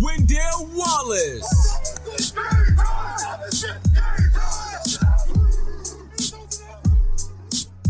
Wendell Wallace.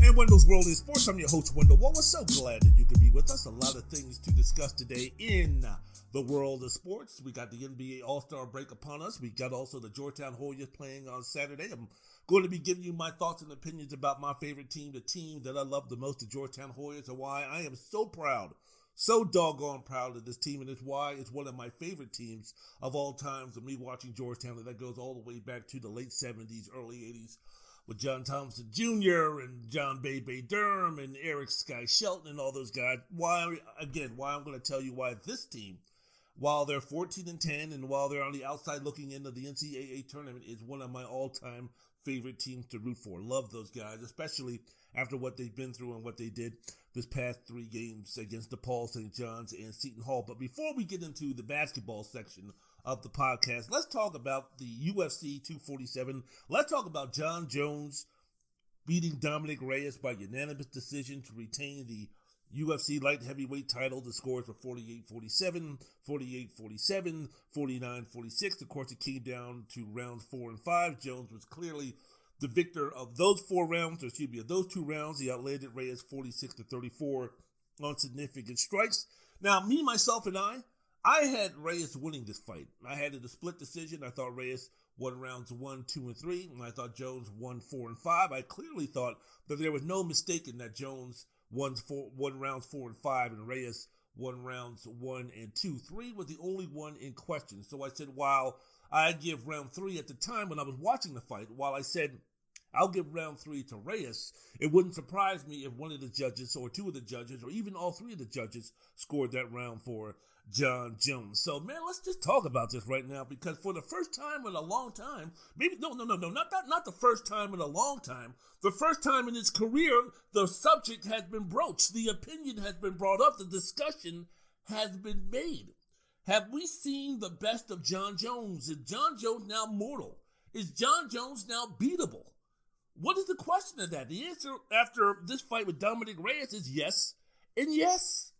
And Wendell's World in Sports. I'm your host, Wendell Wallace. So glad that you could be with us. A lot of things to discuss today in the world of sports. We got the NBA All Star break upon us. We got also the Georgetown Hoyas playing on Saturday. I'm going to be giving you my thoughts and opinions about my favorite team, the team that I love the most, the Georgetown Hoyas, and why I am so proud, so doggone proud of this team, and it's why it's one of my favorite teams of all times. And me watching Georgetown, that goes all the way back to the late 70s, early 80s with John Thompson Jr. and John Bebe Durham and Eric Sky Shelton and all those guys. Why again? Why I'm going to tell you why this team, while they're 14 and 10, and while they're on the outside looking into the NCAA tournament, is one of my all-time favorite teams to root for. Love those guys, especially after what they've been through and what they did this past three games against DePaul St. John's and Seton Hall. But before we get into the basketball section of the podcast, let's talk about the UFC 247. Let's talk about Jon Jones beating Dominick Reyes by unanimous decision to retain the UFC light heavyweight title. The scores were 48 47, 48 47, 49 46. Of course, it came down to rounds four and five. Jones was clearly the victor of those four rounds, or excuse me, of those two rounds. He outlanded Reyes 46 to 34 on significant strikes. Now, me, myself, and I, I had Reyes winning this fight. I had it a split decision. I thought Reyes won rounds one, two, and three, and I thought Jones won four and five. I clearly thought that there was no mistake in that Jones won four, won rounds four and five, and Reyes won rounds one and two. Three was the only one in question. So I said, while I give round three at the time when I was watching the fight, while I said I'll give round three to Reyes. It wouldn't surprise me if one of the judges, or two of the judges, or even all three of the judges scored that round for Jon Jones. So, man, let's just talk about this right now because for the first time in a long time, maybe no, no, no, no, not that, not the first time in a long time. The first time in his career, the subject has been broached, the opinion has been brought up, the discussion has been made. Have we seen the best of Jon Jones? Is Jon Jones now mortal? Is Jon Jones now beatable? What is the question of that? The answer after this fight with Dominick Reyes is yes and yes.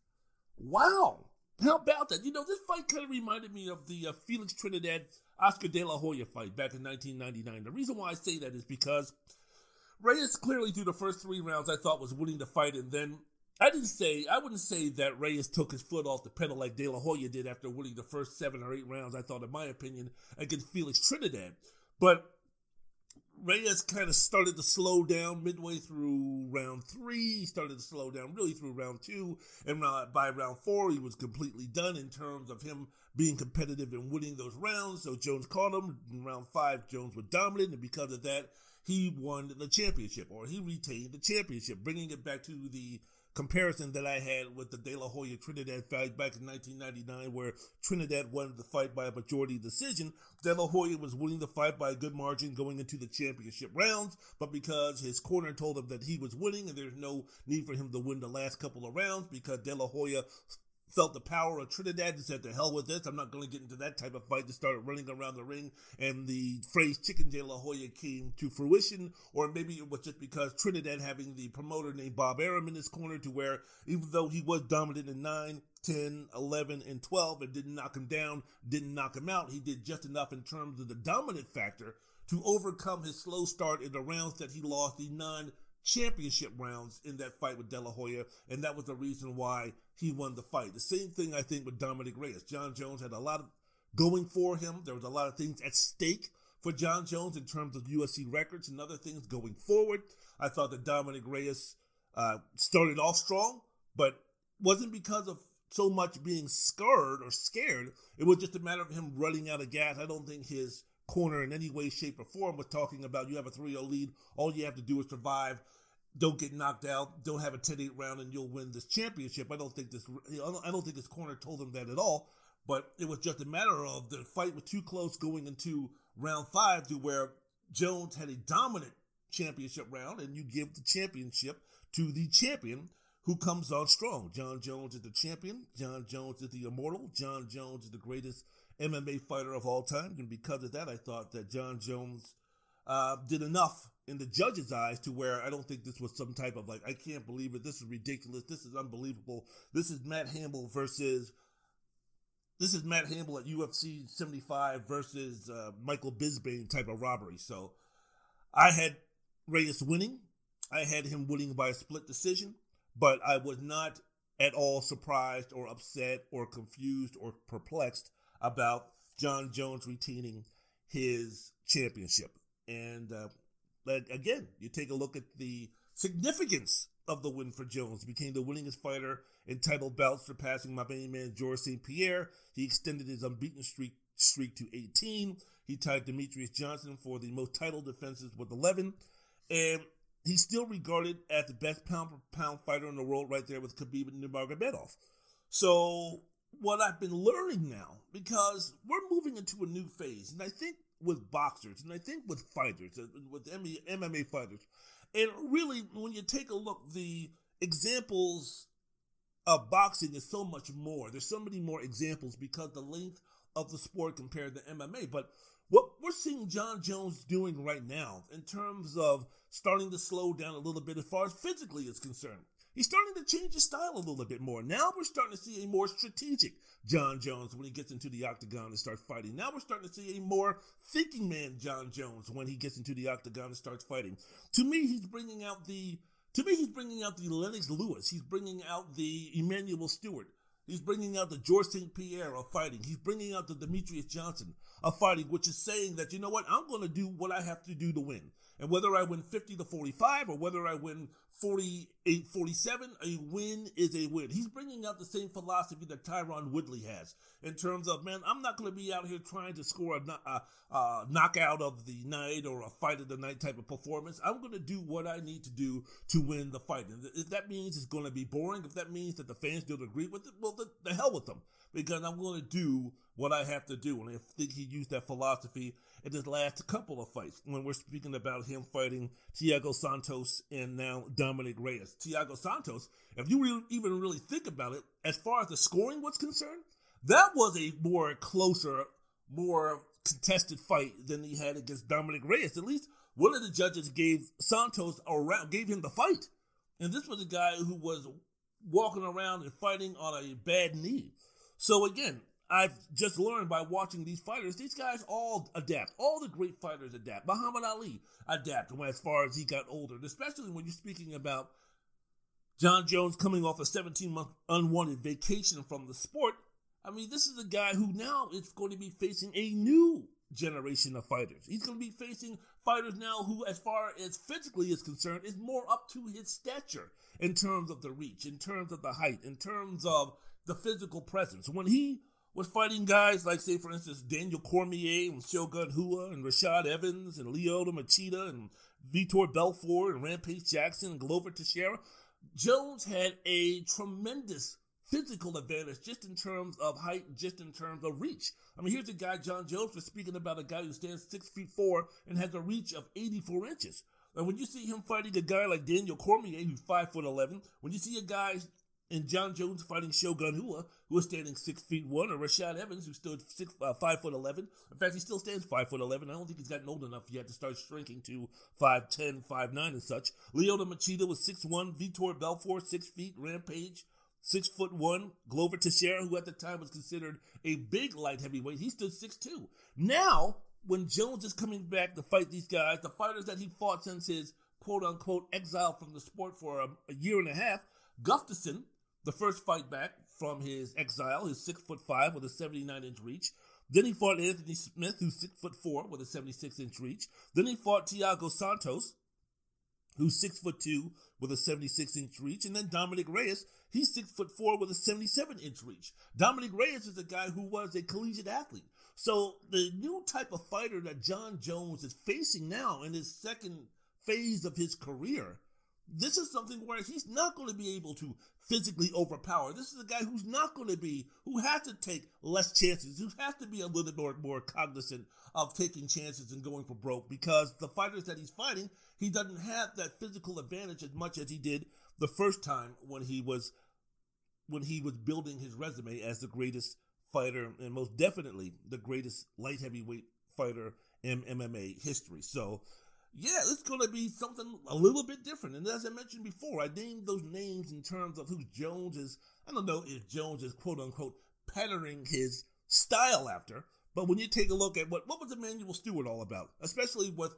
Wow. How about that? You know, this fight kind of reminded me of the uh, Felix Trinidad Oscar De La Hoya fight back in 1999. The reason why I say that is because Reyes clearly through the first three rounds I thought was winning the fight, and then I didn't say I wouldn't say that Reyes took his foot off the pedal like De La Hoya did after winning the first seven or eight rounds. I thought, in my opinion, against Felix Trinidad, but Reyes kind of started to slow down midway through round three. He started to slow down really through round two. And uh, by round four, he was completely done in terms of him being competitive and winning those rounds. So Jones caught him. In round five, Jones was dominant. And because of that, he won the championship or he retained the championship, bringing it back to the comparison that I had with the De La Hoya Trinidad fight back in 1999, where Trinidad won the fight by a majority decision. De La Hoya was winning the fight by a good margin going into the championship rounds, but because his corner told him that he was winning and there's no need for him to win the last couple of rounds because De La Hoya felt the power of Trinidad and said, to hell with this. I'm not going to get into that type of fight. Just started running around the ring. And the phrase Chicken De La Hoya came to fruition. Or maybe it was just because Trinidad having the promoter named Bob Arum in his corner to where even though he was dominant in 9, 10, 11, and 12 and didn't knock him down, didn't knock him out, he did just enough in terms of the dominant factor to overcome his slow start in the rounds that he lost the non championship rounds in that fight with De La Hoya, and that was the reason why he won the fight. The same thing I think with Dominick Reyes. Jon Jones had a lot of going for him. There was a lot of things at stake for Jon Jones in terms of UFC records and other things going forward. I thought that Dominick Reyes uh, started off strong, but wasn't because of so much being scared or scared. It was just a matter of him running out of gas. I don't think his corner in any way, shape, or form was talking about you have a 3 0 lead. All you have to do is survive don't get knocked out, don't have a 10-8 round, and you'll win this championship. I don't think this. I don't think this corner told him that at all. But it was just a matter of the fight was too close going into round five to where Jones had a dominant championship round, and you give the championship to the champion who comes on strong. Jon Jones is the champion. Jon Jones is the immortal. Jon Jones is the greatest MMA fighter of all time. And because of that, I thought that Jon Jones uh, did enough in the judge's eyes to where I don't think this was some type of like, I can't believe it. This is ridiculous. This is unbelievable. This is Matt Hamill versus. This is Matt Hamill at UFC 75 versus uh, Michael Bisping type of robbery. So I had Reyes winning. I had him winning by a split decision, but I was not at all surprised or upset or confused or perplexed about Jon Jones retaining his championship. And uh, again, you take a look at the significance of the win for Jones. He became the winningest fighter in title bouts, surpassing my main man George St. Pierre. He extended his unbeaten streak streak to 18. He tied Demetrious Johnson for the most title defenses with 11. And he's still regarded as the best pound for pound fighter in the world, right there with Khabib and Nurmagomedov. So what I've been learning now, because we're moving into a new phase, and I think with boxers, and I think with fighters, uh, with MMA fighters, and really when you take a look, the examples of boxing is so much more. There's so many more examples because the length of the sport compared to MMA. But what we're seeing Jon Jones doing right now in terms of starting to slow down a little bit as far as physically is concerned. He's starting to change his style a little bit more. Now we're starting to see a more strategic Jon Jones when he gets into the octagon and starts fighting. Now we're starting to see a more thinking man Jon Jones when he gets into the octagon and starts fighting. To me, he's bringing out the to me he's bringing out the Lennox Lewis. He's bringing out the Emanuel Steward. He's bringing out the George St. Pierre of fighting. He's bringing out the Demetrious Johnson of fighting, which is saying that, you know what, I'm going to do what I have to do to win. And whether I win 50 to 45 or whether I win 48 47, a win is a win. He's bringing out the same philosophy that Tyron Woodley has in terms of, man, I'm not going to be out here trying to score a, a, a, knockout of the night or a fight of the night type of performance. I'm going to do what I need to do to win the fight. And if that means it's going to be boring, if that means that the fans don't agree with it, well, the, the hell with them because I'm going to do what I have to do. And I think he used that philosophy in his last couple of fights when we're speaking about him fighting Thiago Santos and now Dominick Reyes. Thiago Santos, if you really, even really think about it, as far as the scoring was concerned, that was a more closer, more contested fight than he had against Dominick Reyes. At least one of the judges gave Santos around, gave him the fight. And this was a guy who was walking around and fighting on a bad knee. So again, I've just learned by watching these fighters, these guys all adapt. All the great fighters adapt. Muhammad Ali adapted as far as he got older, especially when you're speaking about Jon Jones coming off a 17 month unwanted vacation from the sport. I mean, this is a guy who now is going to be facing a new generation of fighters. He's going to be facing fighters now who, as far as physically is concerned, is more up to his stature in terms of the reach, in terms of the height, in terms of the physical presence. When he was fighting guys like, say, for instance, Daniel Cormier and Shogun Rua and Rashad Evans and Lyoto Machida and Vitor Belfort and Rampage Jackson and Glover Teixeira. Jones had a tremendous physical advantage just in terms of height, just in terms of reach. I mean, here's a guy, Jon Jones, was speaking about a guy who stands six feet four and has a reach of 84 inches. And when you see him fighting a guy like Daniel Cormier, who's five foot eleven, when you see a guy and Jon Jones fighting Shogun Rua, who was standing six feet one, or Rashad Evans, who stood six, uh, five foot eleven. In fact, he still stands five foot eleven. I don't think he's gotten old enough yet to start shrinking to five ten, five nine, and such. Lyoto Machida was six one. Vitor Belfort six feet. Rampage six foot one. Glover Teixeira, who at the time was considered a big light heavyweight, he stood six two. Now, when Jones is coming back to fight these guys, the fighters that he fought since his quote unquote exile from the sport for a, a year and a half, Gustafsson the first fight back from his exile, his six foot five with a 79 inch reach. Then he fought Anthony Smith, who's six foot four with a 76 inch reach. Then he fought Thiago Santos, who's six foot two with a 76 inch reach. And then Dominick Reyes, he's six foot four with a 77 inch reach. Dominick Reyes is a guy who was a collegiate athlete. So the new type of fighter that Jon Jones is facing now in his second phase of his career this is something where he's not going to be able to physically overpower. This is a guy who's not going to be, who has to take less chances, who has to be a little bit more, more cognizant of taking chances and going for broke because the fighters that he's fighting, he doesn't have that physical advantage as much as he did the first time when he was when he was building his resume as the greatest fighter and most definitely the greatest light heavyweight fighter in MMA history. So yeah, it's going to be something a little bit different. And as I mentioned before, I named those names in terms of who Jones is. I don't know if Jones is quote unquote patterning his style after, but when you take a look at what what was Emanuel Steward all about, especially with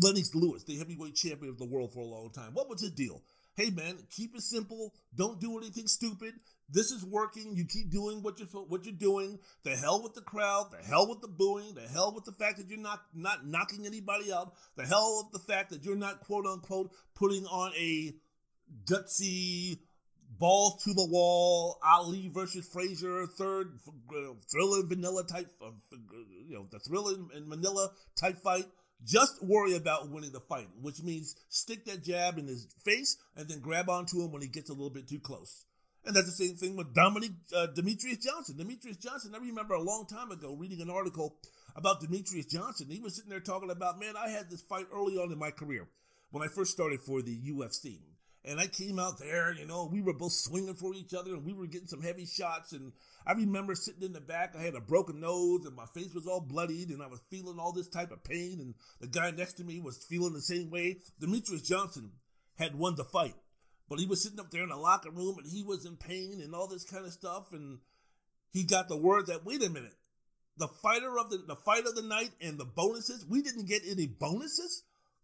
Lennox Lewis, the heavyweight champion of the world for a long time, what was his deal? Hey man, keep it simple. Don't do anything stupid. This is working. You keep doing what you're what you're doing. The hell with the crowd. The hell with the booing. The hell with the fact that you're not not knocking anybody out. The hell with the fact that you're not quote unquote putting on a gutsy balls to the wall Ali versus Frazier third uh, thriller vanilla type of you know the thriller in Manila type fight. Just worry about winning the fight, which means stick that jab in his face and then grab onto him when he gets a little bit too close. And that's the same thing with Dominic uh, Demetrious Johnson. Demetrious Johnson, I remember a long time ago reading an article about Demetrious Johnson. He was sitting there talking about, man, I had this fight early on in my career when I first started for the UFC. And I came out there, you know, we were both swinging for each other and we were getting some heavy shots. And I remember sitting in the back, I had a broken nose and my face was all bloodied and I was feeling all this type of pain. And the guy next to me was feeling the same way. Demetrious Johnson had won the fight. But he was sitting up there in the locker room and he was in pain and all this kind of stuff. And he got the word that, wait a minute, the fighter of the, the fight of the night and the bonuses, we didn't get any bonuses?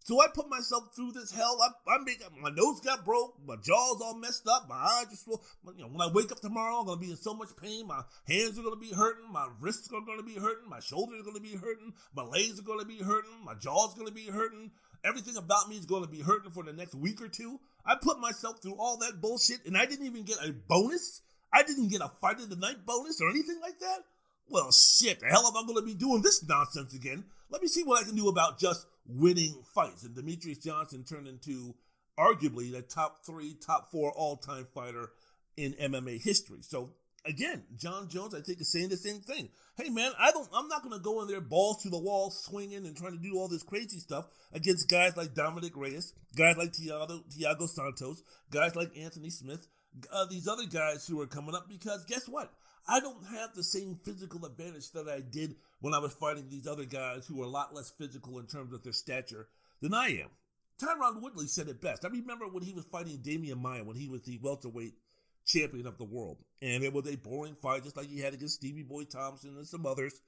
So I put myself through this hell. I, I make my nose got broke, my jaw's all messed up, my eyes just you know. When I wake up tomorrow, I'm gonna be in so much pain. My hands are gonna be hurting, my wrists are gonna be hurting, my shoulders are gonna be hurting, my legs are gonna be hurting, my jaw's gonna be hurting. Everything about me is gonna be hurting for the next week or two. I put myself through all that bullshit and I didn't even get a bonus. I didn't get a fight of the night bonus or anything like that. Well, shit, the hell am I to be doing this nonsense again? Let me see what I can do about just winning fights. And Demetrious Johnson turned into arguably the top three, top four all time fighter in MMA history. So again, Jon Jones, I think, is saying the same thing. Hey, man, I don't. I'm not going to go in there balls to the wall, swinging and trying to do all this crazy stuff against guys like Dominick Reyes, guys like Thiago, Thiago Santos, guys like Anthony Smith, uh, these other guys who are coming up. Because guess what? I don't have the same physical advantage that I did when I was fighting these other guys who are a lot less physical in terms of their stature than I am. Tyron Woodley said it best. I remember when he was fighting Demian Maia when he was the welterweight champion of the world. And it was a boring fight, just like he had against Stevie Boy Thompson and some others.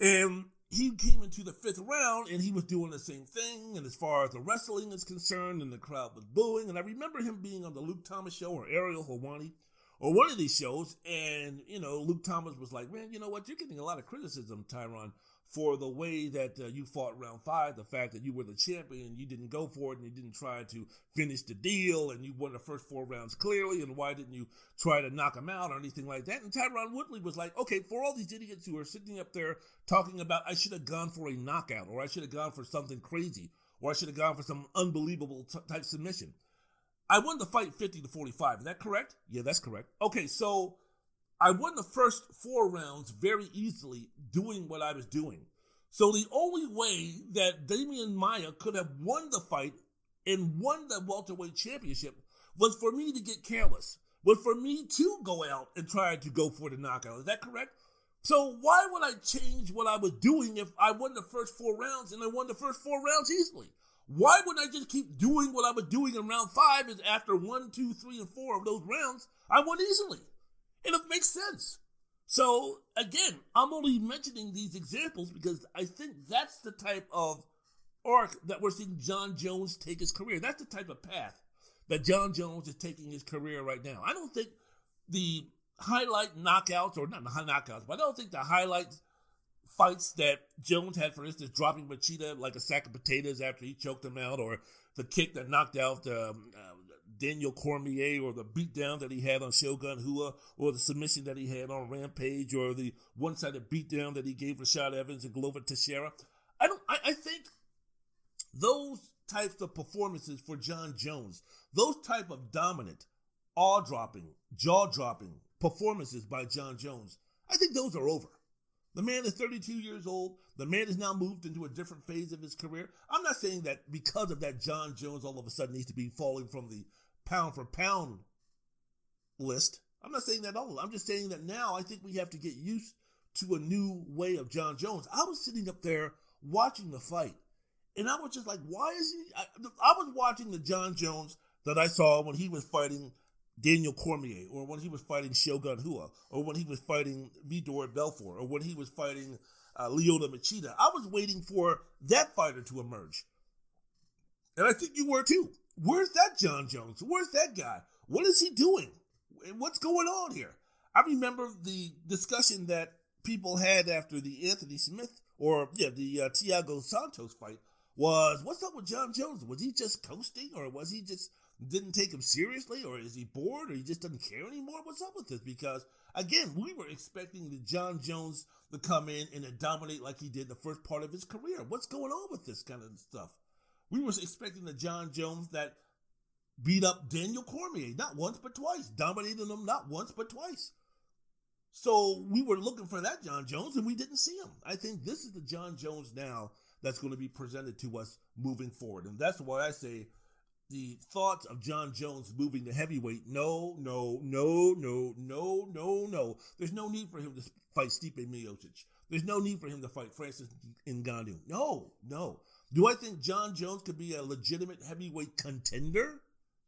And he came into the fifth round and he was doing the same thing. And as far as the wrestling is concerned, and the crowd was booing. And I remember him being on the Luke Thomas show or Ariel Helwani or one of these shows. And, you know, Luke Thomas was like, man, you know what? You're getting a lot of criticism, Tyron, for the way that uh, you fought round five, the fact that you were the champion, you didn't go for it and you didn't try to finish the deal and you won the first four rounds clearly and why didn't you try to knock him out or anything like that? And Tyron Woodley was like, okay, for all these idiots who are sitting up there talking about I should have gone for a knockout or I should have gone for something crazy or I should have gone for some unbelievable t- type submission. I won the fight 50 to 45. Is that correct? Yeah, that's correct. Okay, so I won the first four rounds very easily doing what I was doing. So the only way that Demian Maia could have won the fight and won the welterweight championship was for me to get careless, was for me to go out and try to go for the knockout. Is that correct? So why would I change what I was doing if I won the first four rounds and I won the first four rounds easily? Why would I just keep doing what I was doing in round five? Is after one, two, three, and four of those rounds, I won easily. And it makes sense. So again, I'm only mentioning these examples because I think that's the type of arc that we're seeing Jon Jones take his career. That's the type of path that Jon Jones is taking his career right now. I don't think the highlight knockouts, or not knockouts, but I don't think the highlights fights that Jones had, for instance, dropping Machida like a sack of potatoes after he choked him out, or the kick that knocked out um, uh, Daniel Cormier or the beatdown that he had on Shogun Rua, or the submission that he had on Rampage or the one-sided beatdown that he gave Rashad Evans and Glover Teixeira. I don't I, I think those types of performances for Jon Jones, those type of dominant, awe-dropping, jaw-dropping performances by Jon Jones, I think those are over. The man is 32 years old. The man has now moved into a different phase of his career. I'm not saying that because of that, Jon Jones all of a sudden needs to be falling from the pound for pound list. I'm not saying that at all. I'm just saying that now I think we have to get used to a new way of Jon Jones. I was sitting up there watching the fight, and I was just like, why is he? I, I was watching the Jon Jones that I saw when he was fighting Daniel Cormier, or when he was fighting Shogun Rua, or when he was fighting Vitor Belfort, or when he was fighting uh, Machida. I was waiting for that fighter to emerge. And I think you were too. Where's that Jon Jones? Where's that guy? What is he doing? What's going on here? I remember the discussion that people had after the Anthony Smith or yeah the uh, Thiago Santos fight was what's up with Jon Jones? Was he just coasting or was he just didn't take him seriously, or is he bored, or he just doesn't care anymore? What's up with this? Because again, we were expecting the Jon Jones to come in and to dominate like he did the first part of his career. What's going on with this kind of stuff? We were expecting the Jon Jones that beat up Daniel Cormier not once but twice, dominating him not once but twice. So we were looking for that Jon Jones, and we didn't see him. I think this is the Jon Jones now that's going to be presented to us moving forward, and that's why I say the thoughts of Jon Jones moving to heavyweight. No, no, no, no, no, no, no. There's no need for him to fight Stipe Miocic. There's no need for him to fight Francis Ngannou. No, no. Do I think Jon Jones could be a legitimate heavyweight contender?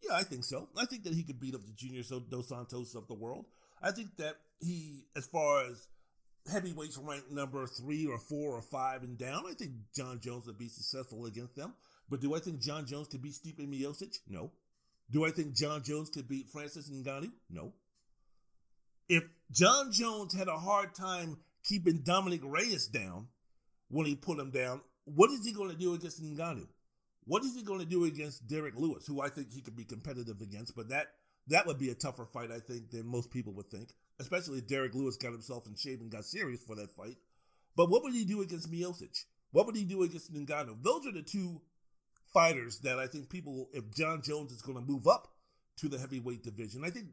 Yeah, I think so. I think that he could beat up the Junior Dos Santos of the world. I think that he, as far as heavyweights ranked number three or four or five and down, I think Jon Jones would be successful against them. But do I think Jon Jones could beat Stipe Miocic? No. Do I think Jon Jones could beat Francis Ngannou? No. If Jon Jones had a hard time keeping Dominick Reyes down when he put him down, what is he going to do against Ngannou? What is he going to do against Derrick Lewis, who I think he could be competitive against? But that that would be a tougher fight, I think, than most people would think. Especially if Derrick Lewis got himself in shape and got serious for that fight. But what would he do against Miocic? What would he do against Ngannou? Those are the two fighters that I think people, if Jon Jones is going to move up to the heavyweight division, I think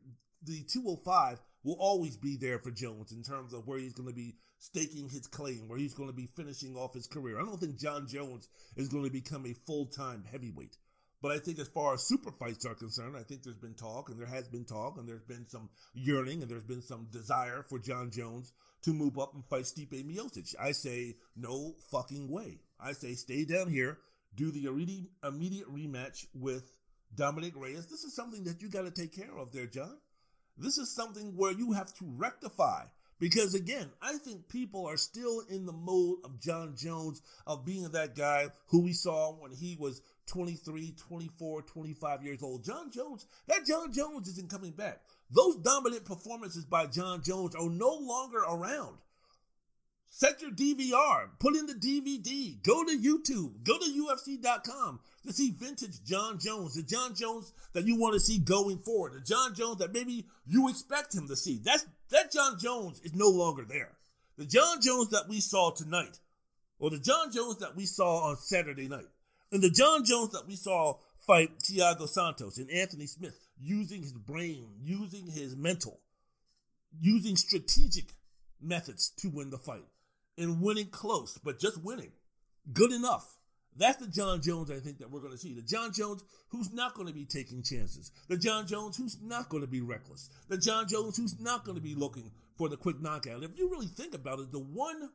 the 205 will always be there for Jones in terms of where he's going to be staking his claim, where he's going to be finishing off his career. I don't think Jon Jones is going to become a full time heavyweight. But I think as far as super fights are concerned, I think there's been talk and there has been talk and there's been some yearning and there's been some desire for Jon Jones to move up and fight Stipe Miocic. I say no fucking way. I say stay down here, do the immediate rematch with Dominick Reyes. This is something that you got to take care of there, Jon. This is something where you have to rectify. Because again, I think people are still in the mode of Jon Jones, of being that guy who we saw when he was 23, 24, 25 years old. Jon Jones, that Jon Jones isn't coming back. Those dominant performances by Jon Jones are no longer around. Set your DVR, put in the DVD, go to YouTube, go to UFC.com to see vintage Jon Jones, the Jon Jones that you want to see going forward, the Jon Jones that maybe you expect him to see. That's that Jon Jones is no longer there. The Jon Jones that we saw tonight, or the Jon Jones that we saw on Saturday night, and the Jon Jones that we saw fight Thiago Santos and Anthony Smith, using his brain, using his mental, using strategic methods to win the fight and winning close, but just winning. Good enough. That's the Jon Jones I think that we're going to see. The Jon Jones who's not going to be taking chances. The Jon Jones who's not going to be reckless. The Jon Jones who's not going to be looking for the quick knockout. If you really think about it, the one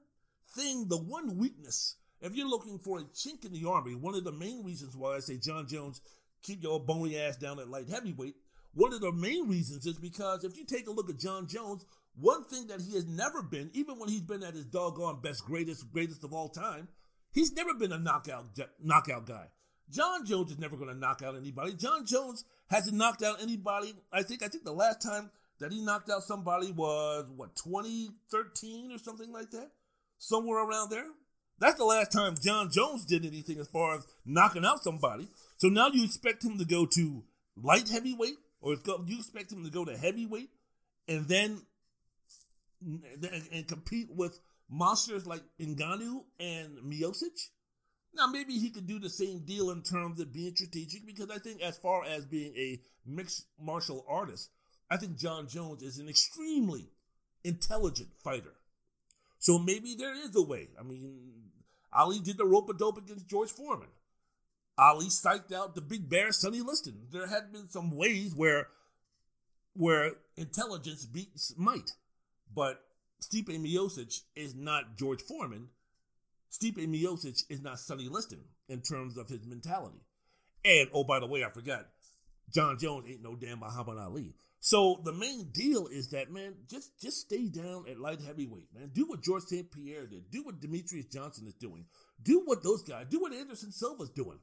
thing, the one weakness, if you're looking for a chink in the army, one of the main reasons why I say Jon Jones, keep your bony ass down at light heavyweight, one of the main reasons is because if you take a look at Jon Jones, one thing that he has never been, even when he's been at his doggone best, greatest, greatest of all time, he's never been a knockout knockout guy. Jon Jones is never going to knock out anybody. Jon Jones hasn't knocked out anybody. I think I think the last time that he knocked out somebody was what 2013 or something like that, somewhere around there. That's the last time Jon Jones did anything as far as knocking out somebody. So now you expect him to go to light heavyweight, or you expect him to go to heavyweight, and then and, and compete with monsters like Ngannou and Miocic? Now, maybe he could do the same deal in terms of being strategic because I think, as far as being a mixed martial artist, I think Jon Jones is an extremely intelligent fighter. So maybe there is a way. I mean, Ali did the rope a dope against George Foreman. Ali psyched out the big bear Sonny Liston. There had been some ways where where intelligence beats might. But Stipe Miocic is not George Foreman. Stipe Miocic is not Sonny Liston in terms of his mentality. And oh, by the way, I forgot, Jon Jones ain't no damn Muhammad Ali. So the main deal is that man, just just stay down at light heavyweight, man. Do what George St. Pierre did. Do what Demetrious Johnson is doing. Do what those guys. Do what Anderson Silva's doing.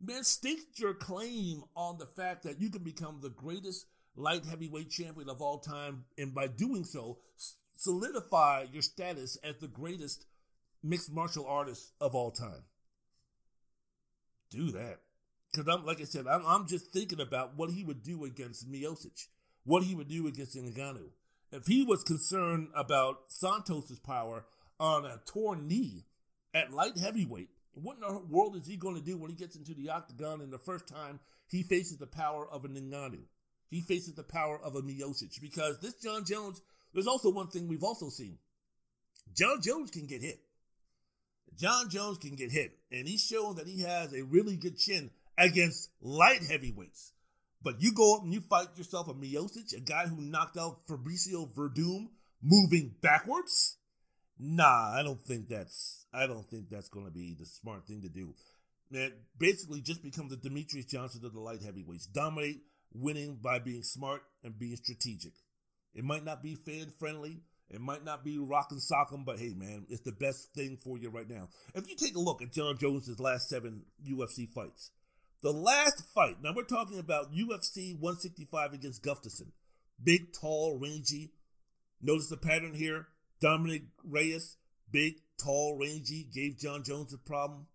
Man, stake your claim on the fact that you can become the greatest light heavyweight champion of all time, and by doing so, solidify your status as the greatest mixed martial artist of all time. Do that. Because I'm, like I said, I'm, I'm, just thinking about what he would do against Miocic, what he would do against Ngannou. If he was concerned about Santos's power on a torn knee at light heavyweight, what in the world is he going to do when he gets into the octagon and the first time he faces the power of a Ngannou? He faces the power of a Miocic because this Jon Jones, there's also one thing we've also seen. Jon Jones can get hit. Jon Jones can get hit, and he's shown that he has a really good chin against light heavyweights. But you go up and you fight yourself a Miocic, a guy who knocked out Fabricio Werdum moving backwards. Nah, I don't think that's I don't think that's going to be the smart thing to do. Man, basically just become the Demetrious Johnson of the light heavyweights. Dominate, winning by being smart and being strategic. It might not be fan friendly. It might not be rock and sock 'em, but hey, man, it's the best thing for you right now. If you take a look at Jon Jones's last seven UFC fights, the last fight, now we're talking about UFC 165 against Gustafsson. Big, tall, rangy. Notice the pattern here. Dominick Reyes, big, tall, rangy, gave Jon Jones a problem.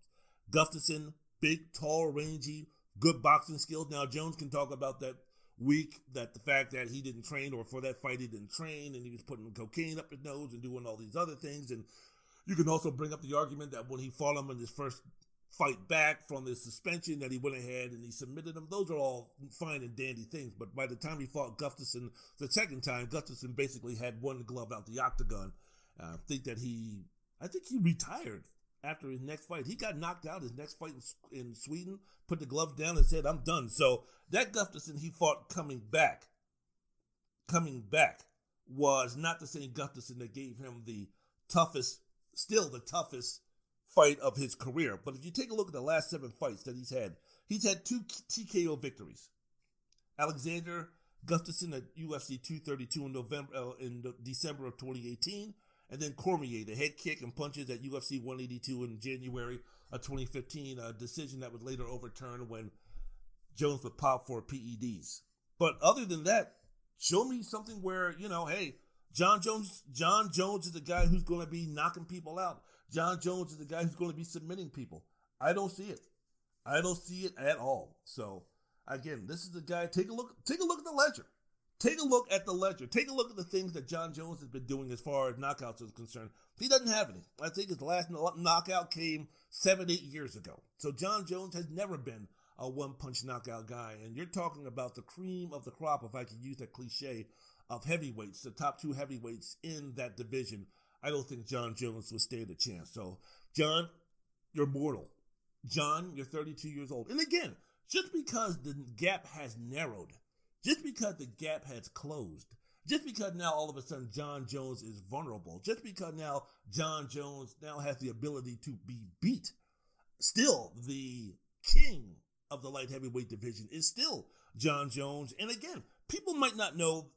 Gustafsson, big, tall, rangy, good boxing skills. Now Jones can talk about that week that the fact that he didn't train or for that fight he didn't train and he was putting cocaine up his nose and doing all these other things. And you can also bring up the argument that when he fought him in his first fight back from the suspension that he went ahead and he submitted him. Those are all fine and dandy things. But by the time he fought Gustafsson the second time Gustafsson basically had one glove out the octagon. Uh, I think that he I think he retired after his next fight. He got knocked out his next fight in Sweden, put the glove down and said, I'm done. So that Gustafsson he fought coming back, coming back, was not the same Gustafsson that gave him the toughest, still the toughest fight of his career. But if you take a look at the last seven fights that he's had, he's had two TKO victories. Alexander Gustafsson at UFC 232 in November, uh, in December of 2018 and then Cormier, the head kick and punches at UFC 182 in January of 2015, a decision that was later overturned when Jones was popped for PEDs. But other than that, show me something where, you know, hey, Jon Jones, Jon Jones is the guy who's going to be knocking people out. Jon Jones is the guy who's going to be submitting people. I don't see it. I don't see it at all. So again, this is the guy. Take a look. Take a look at the ledger. Take a look at the ledger. Take a look at the things that Jon Jones has been doing as far as knockouts is concerned. He doesn't have any. I think his last knockout came seven, eight years ago. So Jon Jones has never been a one punch knockout guy. And you're talking about the cream of the crop, if I could use that cliche, of heavyweights, the top two heavyweights in that division. I don't think Jon Jones would stand a chance. So, Jon, you're mortal. Jon, you're 32 years old. And again, just because the gap has narrowed just because the gap has closed, just because now all of a sudden Jon Jones is vulnerable, just because now Jon Jones now has the ability to be beat, still the king of the light heavyweight division is still Jon Jones. And again, people might not know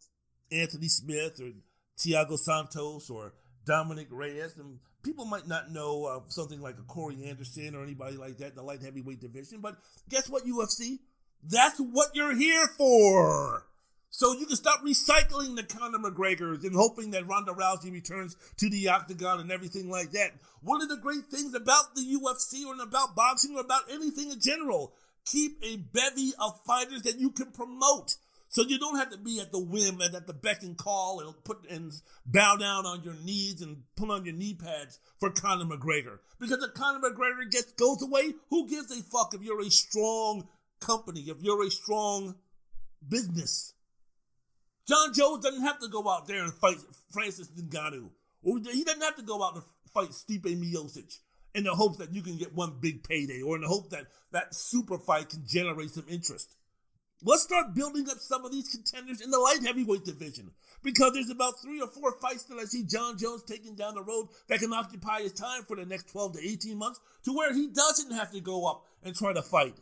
Anthony Smith or Thiago Santos or Dominick Reyes, and people might not know uh, something like a Corey Anderson or anybody like that in the light heavyweight division. But guess what, UFC? That's what you're here for. So you can stop recycling the Conor McGregors and hoping that Ronda Rousey returns to the octagon and everything like that. One of the great things about the UFC or about boxing or about anything in general, keep a bevy of fighters that you can promote. So you don't have to be at the whim and at the beck and call and put and bow down on your knees and put on your knee pads for Conor McGregor. Because if Conor McGregor gets goes away, who gives a fuck if you're a strong company, if you're a strong business? Jon Jones doesn't have to go out there and fight Francis Ngannou. Or he doesn't have to go out and fight Stipe Miocic in the hopes that you can get one big payday or in the hope that that super fight can generate some interest. Let's start building up some of these contenders in the light heavyweight division because there's about three or four fights that I see Jon Jones taking down the road that can occupy his time for the next 12 to 18 months to where he doesn't have to go up and try to fight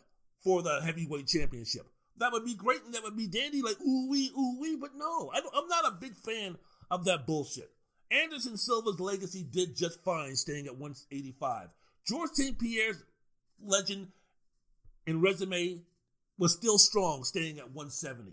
for the heavyweight championship. That would be great and that would be dandy, like ooh wee, ooh wee, but no, I am not a big fan of that bullshit. Anderson Silva's legacy did just fine staying at 185. George St. Pierre's legend and resume was still strong, staying at 170.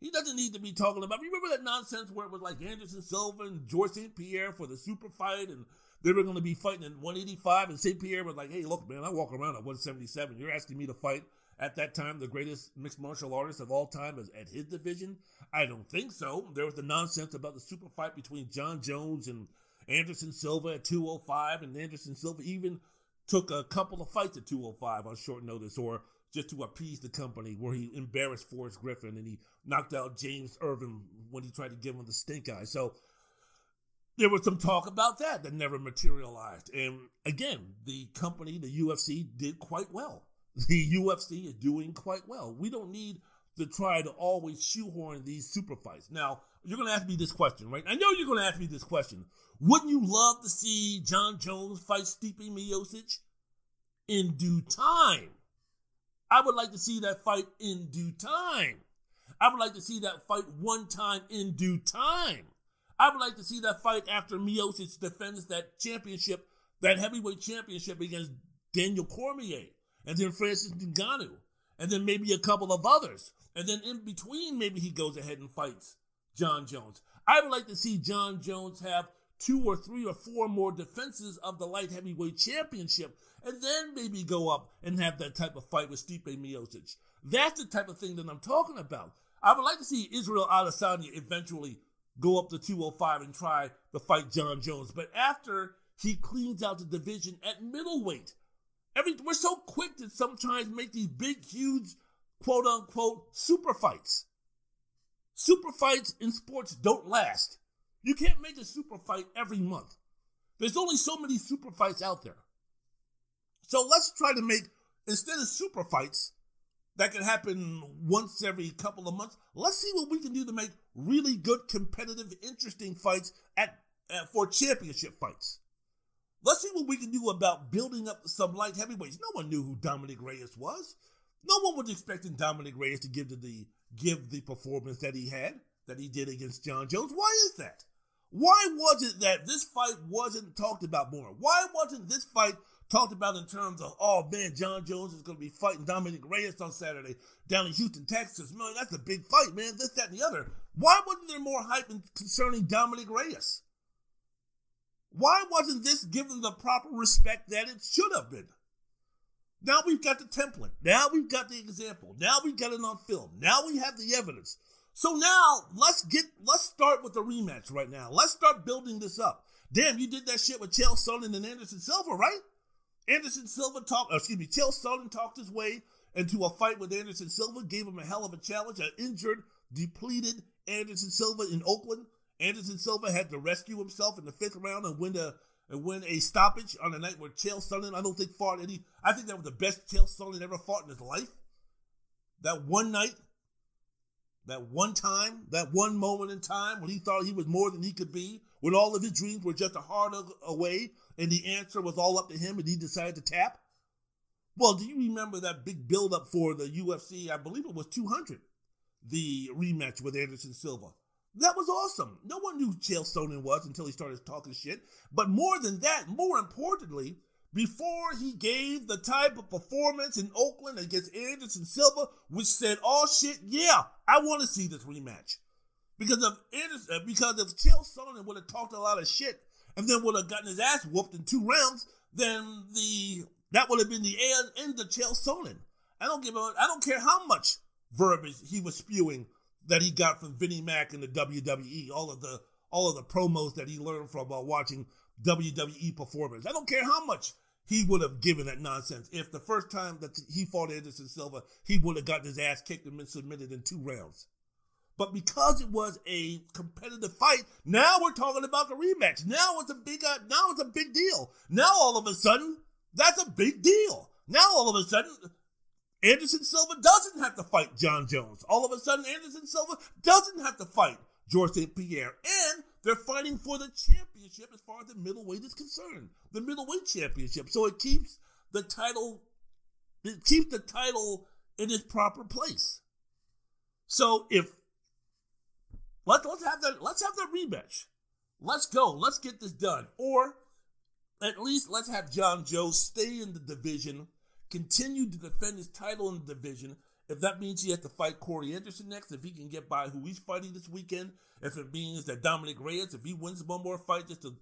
He doesn't need to be talking about. Remember that nonsense where it was like Anderson Silva and George St. Pierre for the super fight, and they were going to be fighting at 185, and St. Pierre was like, "Hey, look, man, I walk around at 177. You're asking me to fight at that time the greatest mixed martial artist of all time at his division? I don't think so. There was the nonsense about the super fight between Jon Jones and Anderson Silva at 205, and Anderson Silva even took a couple of fights at 205 on short notice, or just to appease the company, where he embarrassed Forrest Griffin and he knocked out James Irvin when he tried to give him the stink eye. So there was some talk about that that never materialized. And again, the company, the UFC, did quite well the UFC is doing quite well. We don't need to try to always shoehorn these super fights. Now, you're going to ask me this question, right? I know you're going to ask me this question. Wouldn't you love to see Jon Jones fight Stipe Miocic in due time? I would like to see that fight in due time. I would like to see that fight one time in due time. I would like to see that fight after Miocic defends that championship, that heavyweight championship against Daniel Cormier and then Francis Ngannou, and then maybe a couple of others. And then in between, maybe he goes ahead and fights Jon Jones. I would like to see Jon Jones have two or three or four more defenses of the light heavyweight championship, and then maybe go up and have that type of fight with Stipe Miocic. That's the type of thing that I'm talking about. I would like to see Israel Adesanya eventually go up to 205 and try to fight Jon Jones, but after he cleans out the division at middleweight, Every we're so quick to sometimes make these big, huge, quote unquote, super fights. Super fights in sports don't last. You can't make a super fight every month. There's only so many super fights out there. So let's try to make instead of super fights that can happen once every couple of months, let's see what we can do to make really good, competitive, interesting fights at, at for championship fights. Let's see what we can do about building up some light heavyweights. No one knew who Dominick Reyes was. No one was expecting Dominick Reyes to give the give the performance that he had, that he did against Jon Jones. Why is that? Why was it that this fight wasn't talked about more? Why wasn't this fight talked about in terms of, oh man, Jon Jones is going to be fighting Dominick Reyes on Saturday down in Houston, Texas. Man, that's a big fight, man. This, that, and the other. Why wasn't there more hype concerning Dominick Reyes? Why wasn't this given the proper respect that it should have been? Now we've got the template. Now we've got the example. Now we've got it on film. Now we have the evidence. So now let's get let's start with the rematch right now. Let's start building this up. Damn, you did that shit with Chael Sonnen and Anderson Silva, right? Anderson Silva talked, uh, excuse me, Chael Sonnen talked his way into a fight with Anderson Silva, gave him a hell of a challenge, an injured, depleted Anderson Silva in Oakland. Anderson Silva had to rescue himself in the fifth round and win a and win a stoppage on the night where Chael Sonnen, I don't think fought any. I think that was the best Chael Sonnen ever fought in his life. That one night, that one time, that one moment in time when he thought he was more than he could be, when all of his dreams were just a heart away, and the answer was all up to him, and he decided to tap. Well, do you remember that big buildup for the UFC? I believe it was 200, the rematch with Anderson Silva. That was awesome. No one knew Chael Sonnen was until he started talking shit. But more than that, more importantly, before he gave the type of performance in Oakland against Anderson Silva, which said, "Oh shit, yeah, I want to see this rematch," because of Anderson, because if Chael Sonnen would have talked a lot of shit and then would have gotten his ass whooped in two rounds, then the that would have been the end of Chael Sonnen. I don't give a, I don't care how much verbiage he was spewing that he got from Vinnie Mac in the WWE, all of the all of the promos that he learned from uh, watching WWE performers. I don't care how much he would have given that nonsense. If the first time that he fought Anderson Silva, he would have gotten his ass kicked and been submitted in two rounds. But because it was a competitive fight, now we're talking about the rematch. Now it's a big, uh, now it's a big deal. Now all of a sudden, that's a big deal. Now all of a sudden, Anderson Silva doesn't have to fight Jon Jones. All of a sudden, Anderson Silva doesn't have to fight George St. Pierre. And they're fighting for the championship as far as the middleweight is concerned. The middleweight championship. So it keeps the title, it keeps the title in its proper place. So if let, let's have that let's have that rematch. Let's go. Let's get this done. Or at least let's have Jon Jones stay in the division, continue to defend his title in the division. If that means he has to fight Corey Anderson next, if he can get by who he's fighting this weekend, if it means that Dominick Reyes, if he wins one more fight just to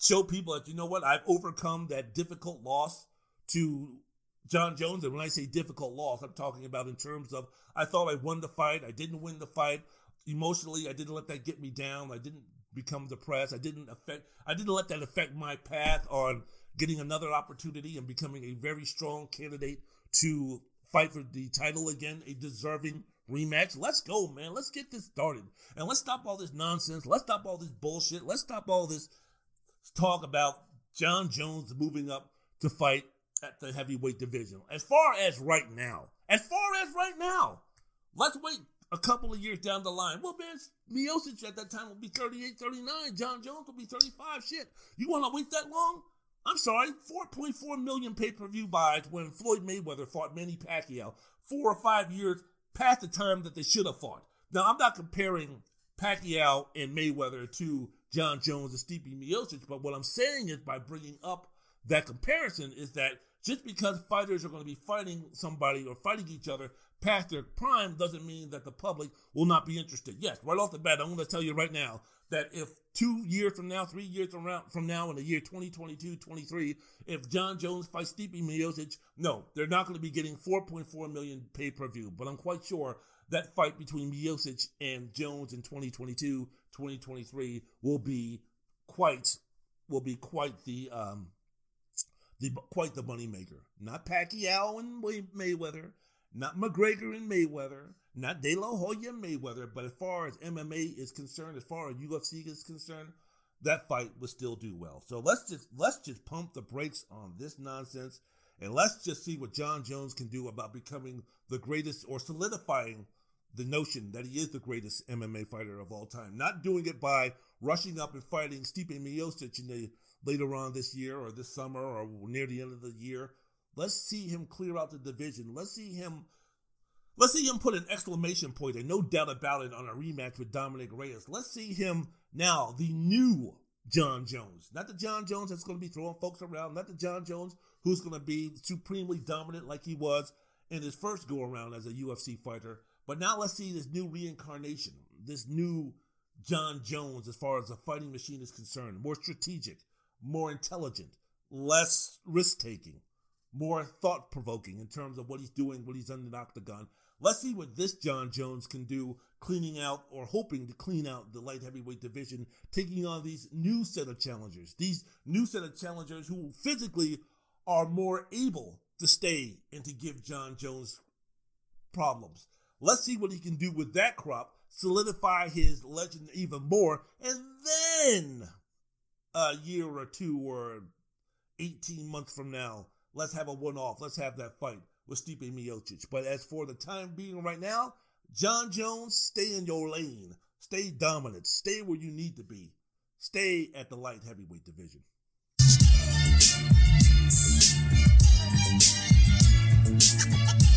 show people that, you know what, I've overcome that difficult loss to Jon Jones. And when I say difficult loss, I'm talking about in terms of I thought I won the fight, I didn't win the fight. Emotionally, I didn't let that get me down. I didn't become depressed. I didn't affect I didn't let that affect my path on getting another opportunity and becoming a very strong candidate to fight for the title again, a deserving rematch. Let's go, man. Let's get this started. And let's stop all this nonsense. Let's stop all this bullshit. Let's stop all this talk about Jon Jones moving up to fight at the heavyweight division. As far as right now, as far as right now, let's wait a couple of years down the line. Well, man, Miocic at that time will be 38, 39. Jon Jones will be 35. Shit. You want to wait that long? I'm sorry, 4.4 million pay per view buys when Floyd Mayweather fought Manny Pacquiao four or five years past the time that they should have fought. Now, I'm not comparing Pacquiao and Mayweather to Jon Jones and Stipe Miocic, but what I'm saying is by bringing up that comparison is that just because fighters are going to be fighting somebody or fighting each other past their prime doesn't mean that the public will not be interested. Yes, right off the bat, I'm going to tell you right now that if two years from now, three years from now, in the year 2022, 23, if Jon Jones fights Stipe Miocic, no, they're not going to be getting 4.4 million pay per view. But I'm quite sure that fight between Miocic and Jones in 2022, 2023 will be quite will be quite the um the quite the moneymaker. Not Pacquiao and Mayweather, not McGregor and Mayweather, not De La Hoya and Mayweather, but as far as MMA is concerned, as far as UFC is concerned, that fight would still do well. So let's just let's just pump the brakes on this nonsense and let's just see what Jon Jones can do about becoming the greatest or solidifying the notion that he is the greatest MMA fighter of all time. Not doing it by rushing up and fighting Stipe Miocic in the later on this year or this summer or near the end of the year. Let's see him clear out the division. Let's see him let's see him put an exclamation point and no doubt about it on a rematch with Dominick Reyes. Let's see him now, the new Jon Jones. Not the Jon Jones that's going to be throwing folks around, not the Jon Jones who's going to be supremely dominant like he was in his first go around as a UFC fighter. But now let's see this new reincarnation, this new Jon Jones as far as the fighting machine is concerned. More strategic, more intelligent, less risk taking, more thought provoking in terms of what he's doing, what he's done in the octagon. Let's see what this Jon Jones can do, cleaning out or hoping to clean out the light heavyweight division, taking on these new set of challengers, these new set of challengers who physically are more able to stay and to give Jon Jones problems. Let's see what he can do with that crop, solidify his legend even more, and then a year or two or 18 months from now, let's have a one off. Let's have that fight with Stipe Miocic. But as for the time being right now, Jon Jones, stay in your lane. Stay dominant. Stay where you need to be. Stay at the light heavyweight division.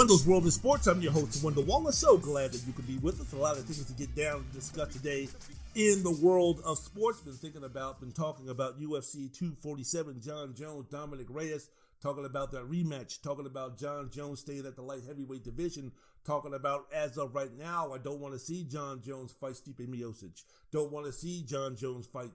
Wendell's World in Sports. I'm your host, Wendell Wallace. So glad that you could be with us. A lot of things to get down and discuss today in the world of sports. Been thinking about, been talking about UFC 247, Jon Jones, Dominick Reyes, talking about that rematch, talking about Jon Jones staying at the light heavyweight division, talking about as of right now, I don't want to see Jon Jones fight Stipe Miocic. Don't want to see Jon Jones fight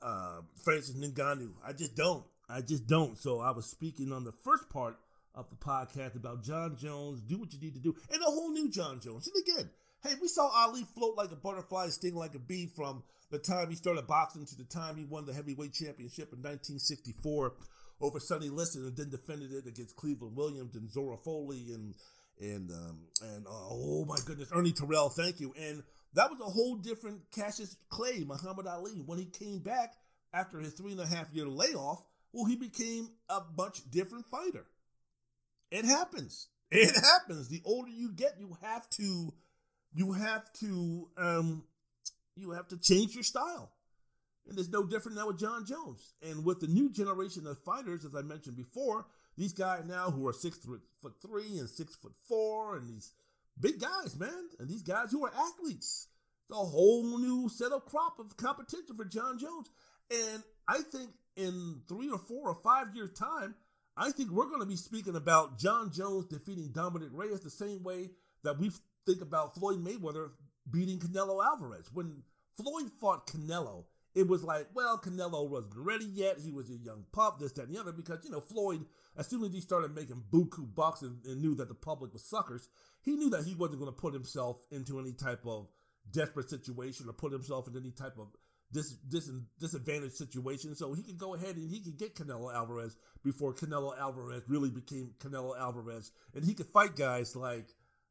uh, Francis Ngannou. I just don't. I just don't. So I was speaking on the first part of the podcast about Jon Jones, do what you need to do, and a whole new Jon Jones. And again, hey, we saw Ali float like a butterfly, sting like a bee from the time he started boxing to the time he won the heavyweight championship in 1964 over Sonny Liston, and then defended it against Cleveland Williams and Zora Folley and and um, and uh, oh my goodness, Ernie Terrell, thank you. And that was a whole different Cassius Clay, Muhammad Ali. When he came back after his three and a half year layoff, well, he became a much different fighter. It happens. It happens. The older you get, you have to, you have to, um, you have to change your style. And it's no different now with Jon Jones. And with the new generation of fighters, as I mentioned before, these guys now who are six foot three and six foot four, and these big guys, man, and these guys who are athletes. It's a whole new set of crop of competition for Jon Jones. And I think in three or four or five years' time, I think we're going to be speaking about Jon Jones defeating Dominick Reyes the same way that we think about Floyd Mayweather beating Canelo Alvarez. When Floyd fought Canelo, it was like, well, Canelo wasn't ready yet. He was a young pup, this, that, and the other, because, you know, Floyd, as soon as he started making buku bucks and, and knew that the public was suckers, he knew that he wasn't going to put himself into any type of desperate situation or put himself in any type of this this disadvantaged situation, so he could go ahead and he could get Canelo Alvarez before Canelo Alvarez really became Canelo Alvarez, and he could fight guys like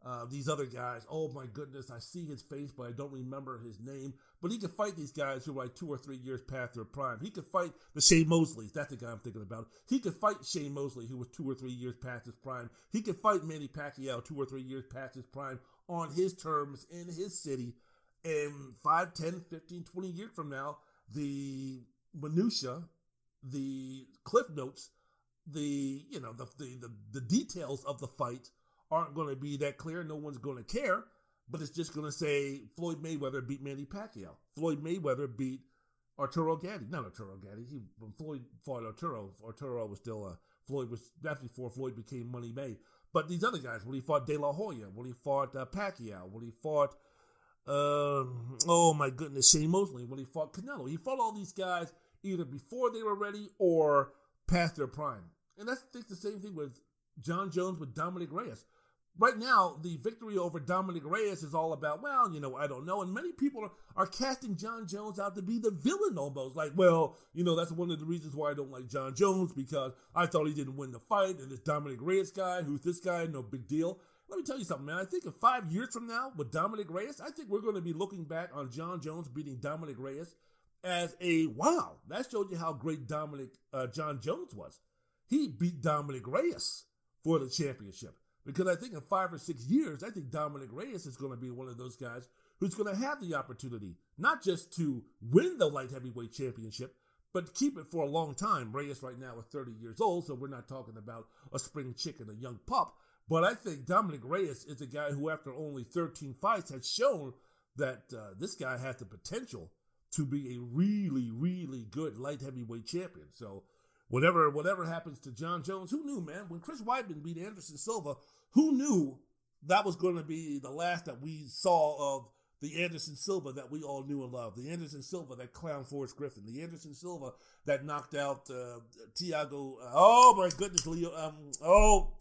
uh, these other guys. Oh my goodness, I see his face, but I don't remember his name. But he could fight these guys who are like two or three years past their prime. He could fight the Shane Mosley. That's the guy I'm thinking about. He could fight Shane Mosley, who was two or three years past his prime. He could fight Manny Pacquiao, two or three years past his prime, on his terms in his city and 5, 10, 15, 20 years from now, the minutia, the cliff notes, the you know the the the, the details of the fight aren't going to be that clear. No one's going to care, but it's just going to say Floyd Mayweather beat Manny Pacquiao. Floyd Mayweather beat Arturo Gatti. Not Arturo Gatti. He, when Floyd fought Arturo, Arturo was still a Floyd was that's before Floyd became Money May. But these other guys, when he fought De La Hoya, when he fought uh, Pacquiao, when he fought uh, oh my goodness, Shane Mosley when he fought Canelo. He fought all these guys either before they were ready or past their prime. And that's think the same thing with Jon Jones with Dominick Reyes. Right now, the victory over Dominick Reyes is all about, well, you know, I don't know. And many people are, are casting Jon Jones out to be the villain almost. Like, well, you know, that's one of the reasons why I don't like Jon Jones because I thought he didn't win the fight. And this Dominick Reyes guy, who's this guy, no big deal. Let me tell you something, man. I think in five years from now with Dominick Reyes, I think we're going to be looking back on Jon Jones beating Dominick Reyes as a wow. That showed you how great Dominic uh, Jon Jones was. He beat Dominick Reyes for the championship because I think in five or six years, I think Dominick Reyes is going to be one of those guys who's going to have the opportunity not just to win the light heavyweight championship, but keep it for a long time. Reyes right now is 30 years old, so we're not talking about a spring chicken, a young pup. But I think Dominick Reyes is a guy who, after only 13 fights, has shown that uh, this guy has the potential to be a really, really good light heavyweight champion. So, whatever whatever happens to Jon Jones, who knew, man? When Chris Weidman beat Anderson Silva, who knew that was going to be the last that we saw of the Anderson Silva that we all knew and loved, the Anderson Silva that clown Forrest Griffin, the Anderson Silva that knocked out uh, Tiago. Oh my goodness, Leo. Um, oh,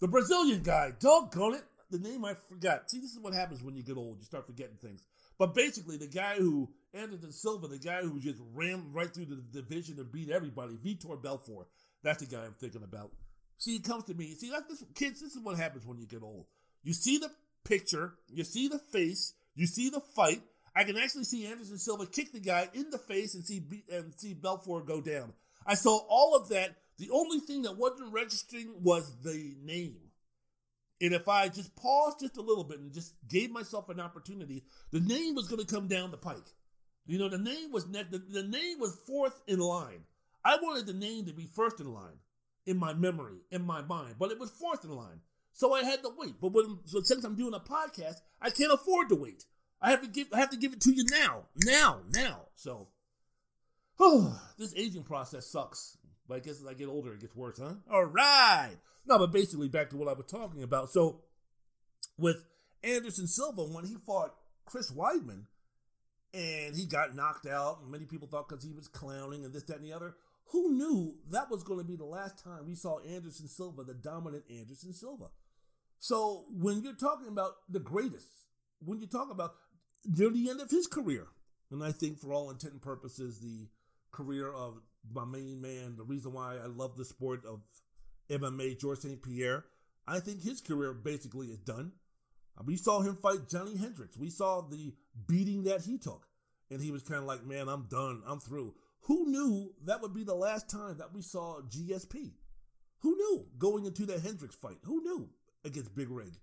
the Brazilian guy, doggone it, the name I forgot. See, this is what happens when you get old. You start forgetting things. But basically, the guy who, Anderson Silva, the guy who just ran right through the division and beat everybody, Vitor Belfort, that's the guy I'm thinking about. See, he comes to me. See, that's this, kids, this is what happens when you get old. You see the picture, you see the face, you see the fight. I can actually see Anderson Silva kick the guy in the face and see and see Belfort go down. I saw all of that the only thing that wasn't registering was the name. And if I just paused just a little bit and just gave myself an opportunity, the name was going to come down the pike. You know, the name was ne- the, the name was fourth in line. I wanted the name to be first in line in my memory, in my mind, but it was fourth in line. So I had to wait. But when so since I'm doing a podcast, I can't afford to wait. I have to give I have to give it to you now. Now, now. So oh, this aging process sucks. But I guess as I get older it gets worse, huh? All right. No, but basically back to what I was talking about. So with Anderson Silva when he fought Chris Weidman and he got knocked out, and many people thought because he was clowning and this, that, and the other. Who knew that was going to be the last time we saw Anderson Silva, the dominant Anderson Silva? So when you're talking about the greatest, when you talk about near the end of his career, and I think for all intent and purposes, the career of my main man, the reason why I love the sport of MMA, George St. Pierre, I think his career basically is done. We saw him fight Johnny Hendricks. We saw the beating that he took. And he was kind of like, man, I'm done. I'm through. Who knew that would be the last time that we saw GSP? Who knew going into that Hendricks fight? Who knew against Big Rig?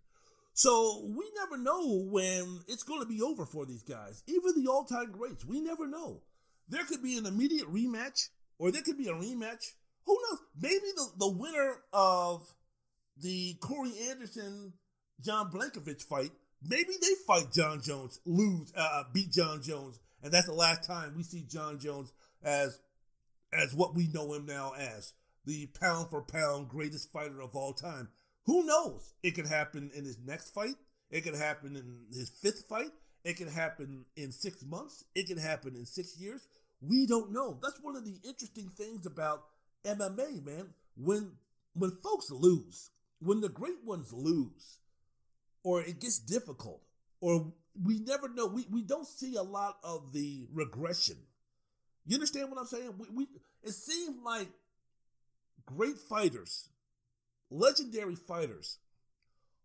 So we never know when it's going to be over for these guys. Even the all time greats, we never know. There could be an immediate rematch, or there could be a rematch. Who knows? Maybe the, the winner of the Corey Anderson John Blachowicz fight, maybe they fight Jon Jones, lose, uh, beat Jon Jones, and that's the last time we see Jon Jones as as what we know him now as the pound for pound greatest fighter of all time. Who knows? It could happen in his next fight. It could happen in his fifth fight. It could happen in six months. It could happen in six years. We don't know. That's one of the interesting things about MMA, man. When when folks lose, when the great ones lose, or it gets difficult, or we never know. We, we don't see a lot of the regression. You understand what I'm saying? We, we it seems like great fighters, legendary fighters,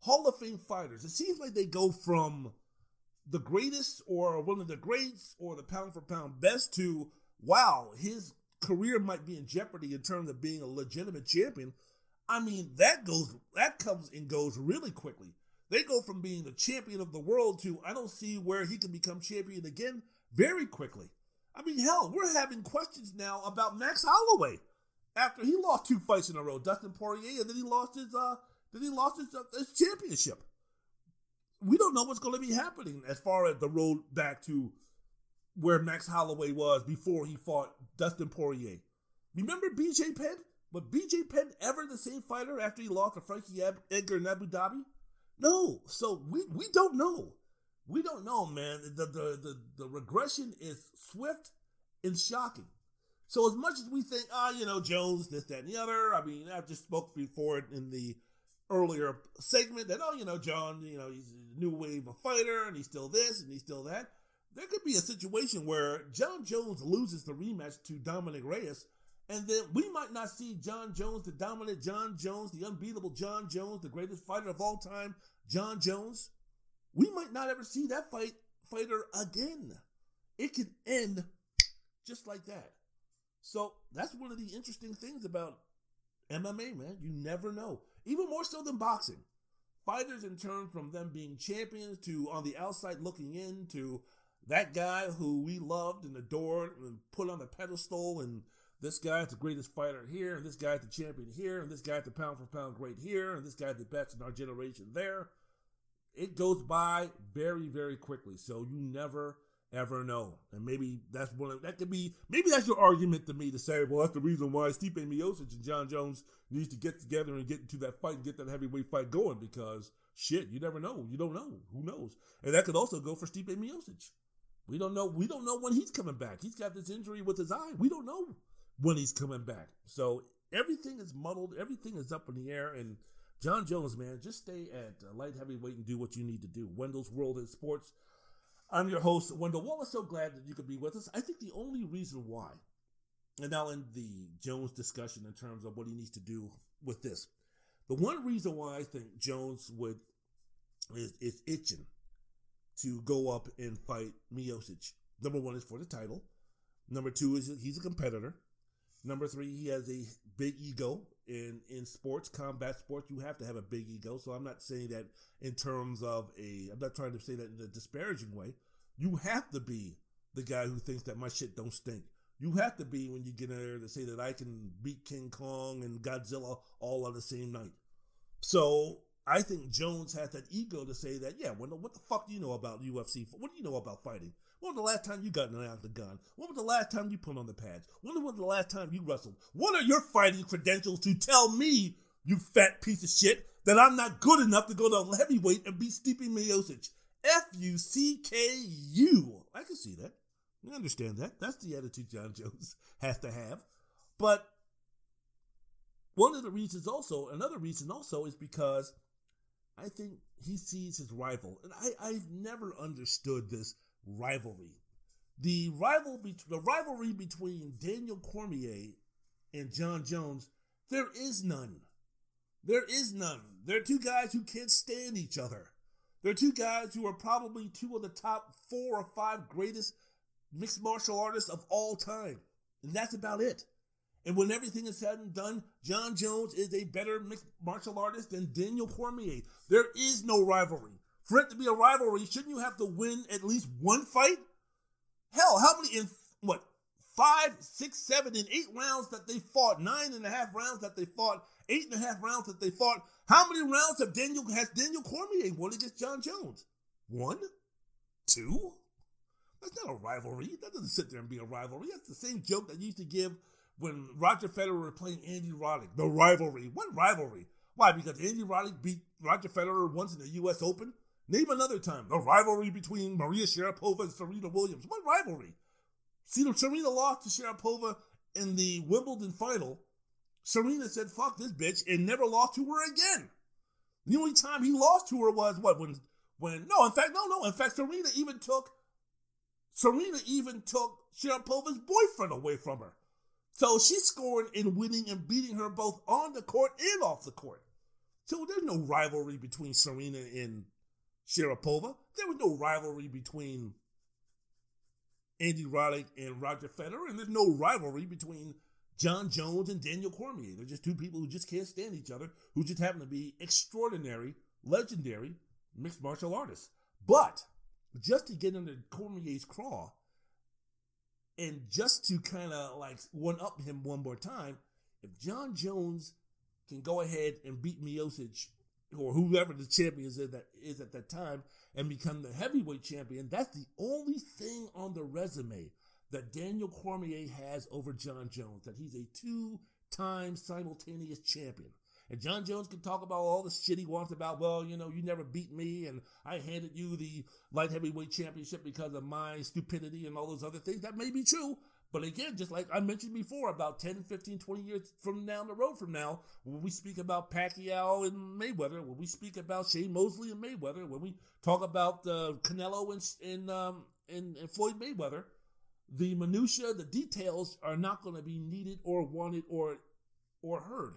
Hall of Fame fighters. It seems like they go from the greatest or one of the greats or the pound for pound best to wow, his career might be in jeopardy in terms of being a legitimate champion. I mean, that goes that comes and goes really quickly. They go from being the champion of the world to I don't see where he can become champion again very quickly. I mean, hell, we're having questions now about Max Holloway after he lost two fights in a row, Dustin Poirier, and then he lost his uh, then he lost his, uh, his championship. We don't know what's going to be happening as far as the road back to where Max Holloway was before he fought Dustin Poirier. Remember BJ Penn? Was BJ Penn ever the same fighter after he lost to Frankie Edgar in Abu Dhabi? No. So we, we don't know. We don't know, man. The, the, the, the regression is swift and shocking. So as much as we think, ah, oh, you know, Jones, this, that, and the other, I mean, I've just spoke before it in the earlier segment that, oh, you know, Jon, you know, he's a new wave of fighter and he's still this and he's still that. There could be a situation where Jon Jones loses the rematch to Dominick Reyes and then we might not see Jon Jones, the dominant Jon Jones, the unbeatable Jon Jones, the greatest fighter of all time, Jon Jones. We might not ever see that fight fighter again. It could end just like that. So that's one of the interesting things about MMA, man. You never know. Even more so than boxing. Fighters in turn from them being champions to on the outside looking in to that guy who we loved and adored and put on a pedestal and this guy's the greatest fighter here, and this guy's the champion here, and this guy's the pound for pound great here, and this guy's the best in our generation there. It goes by very, very quickly. So you never ever know. And maybe that's one of that could be maybe that's your argument to me to say, well, that's the reason why Stipe Miocic and Jon Jones needs to get together and get into that fight and get that heavyweight fight going because shit, you never know. You don't know. Who knows? And that could also go for Stipe Miocic. We don't know. We don't know when he's coming back. He's got this injury with his eye. We don't know when he's coming back. So everything is muddled, everything is up in the air, and Jon Jones, man, just stay at light heavyweight and do what you need to do. Wendell's World in Sports. I'm your host, Wendell Wallace. So glad that you could be with us. I think the only reason why, and now in the Jones discussion in terms of what he needs to do with this, the one reason why I think Jones would is, is itching to go up and fight Miocic. Number one is for the title. Number two is he's a competitor. Number three, he has a big ego. In in sports, combat sports, you have to have a big ego. So I'm not saying that in terms of a. I'm not trying to say that in a disparaging way. You have to be the guy who thinks that my shit don't stink. You have to be when you get in there to say that I can beat King Kong and Godzilla all on the same night. So I think Jones has that ego to say that, yeah, what the fuck do you know about UFC? What do you know about fighting? When was the last time you got an out the gun? When was the last time you put on the pads? When was the last time you wrestled? What are your fighting credentials to tell me, you fat piece of shit, that I'm not good enough to go to heavyweight and beat Stipe Miocic? F U C K U. I can see that. I understand that. That's the attitude Jon Jones has to have. But one of the reasons also, another reason also, is because I think he sees his rival. And I, I've never understood this rivalry. The rival be- the rivalry between Daniel Cormier and Jon Jones, there is none. There is none. They're two guys who can't stand each other. They're two guys who are probably two of the top four or five greatest mixed martial artists of all time. And that's about it. And when everything is said and done, Jon Jones is a better mixed martial artist than Daniel Cormier. There is no rivalry. For it to be a rivalry, shouldn't you have to win at least one fight? Hell, how many in what five, six, seven, and eight rounds that they fought, nine and a half rounds that they fought, eight and a half rounds that they fought. How many rounds have Daniel has Daniel Cormier won against Jon Jones? One? Two? That's not a rivalry. That doesn't sit there and be a rivalry. That's the same joke that you used to give when Roger Federer playing Andy Roddick. The rivalry. What rivalry? Why? Because Andy Roddick beat Roger Federer once in the U.S. Open? Name another time. The rivalry between Maria Sharapova and Serena Williams. What rivalry? See, Serena lost to Sharapova in the Wimbledon final. Serena said, fuck this bitch, and never lost to her again. The only time he lost to her was what? When, when, no, in fact, no, no. In fact, Serena even took, Serena even took Sharapova's boyfriend away from her. So she's scoring and winning and beating her both on the court and off the court. So there's no rivalry between Serena and Sharapova. There was no rivalry between Andy Roddick and Roger Federer, and there's no rivalry between Jon Jones and Daniel Cormier. They're just two people who just can't stand each other, who just happen to be extraordinary, legendary mixed martial artists. But just to get under Cormier's craw, and just to kind of like one up him one more time, if Jon Jones can go ahead and beat Miocic or whoever the champion is at that is at that time and become the heavyweight champion, that's the only thing on the resume that Daniel Cormier has over Jon Jones, that he's a two-time simultaneous champion. And Jon Jones can talk about all the shit he wants about, well, you know, you never beat me and I handed you the light heavyweight championship because of my stupidity and all those other things. That may be true, but again, just like I mentioned before, about 10, 15, 20 years from down the road from now, when we speak about Pacquiao and Mayweather, when we speak about Shane Mosley and Mayweather, when we talk about uh, Canelo and, and, um, and, and Floyd Mayweather, the minutia, the details are not going to be needed or wanted or or heard.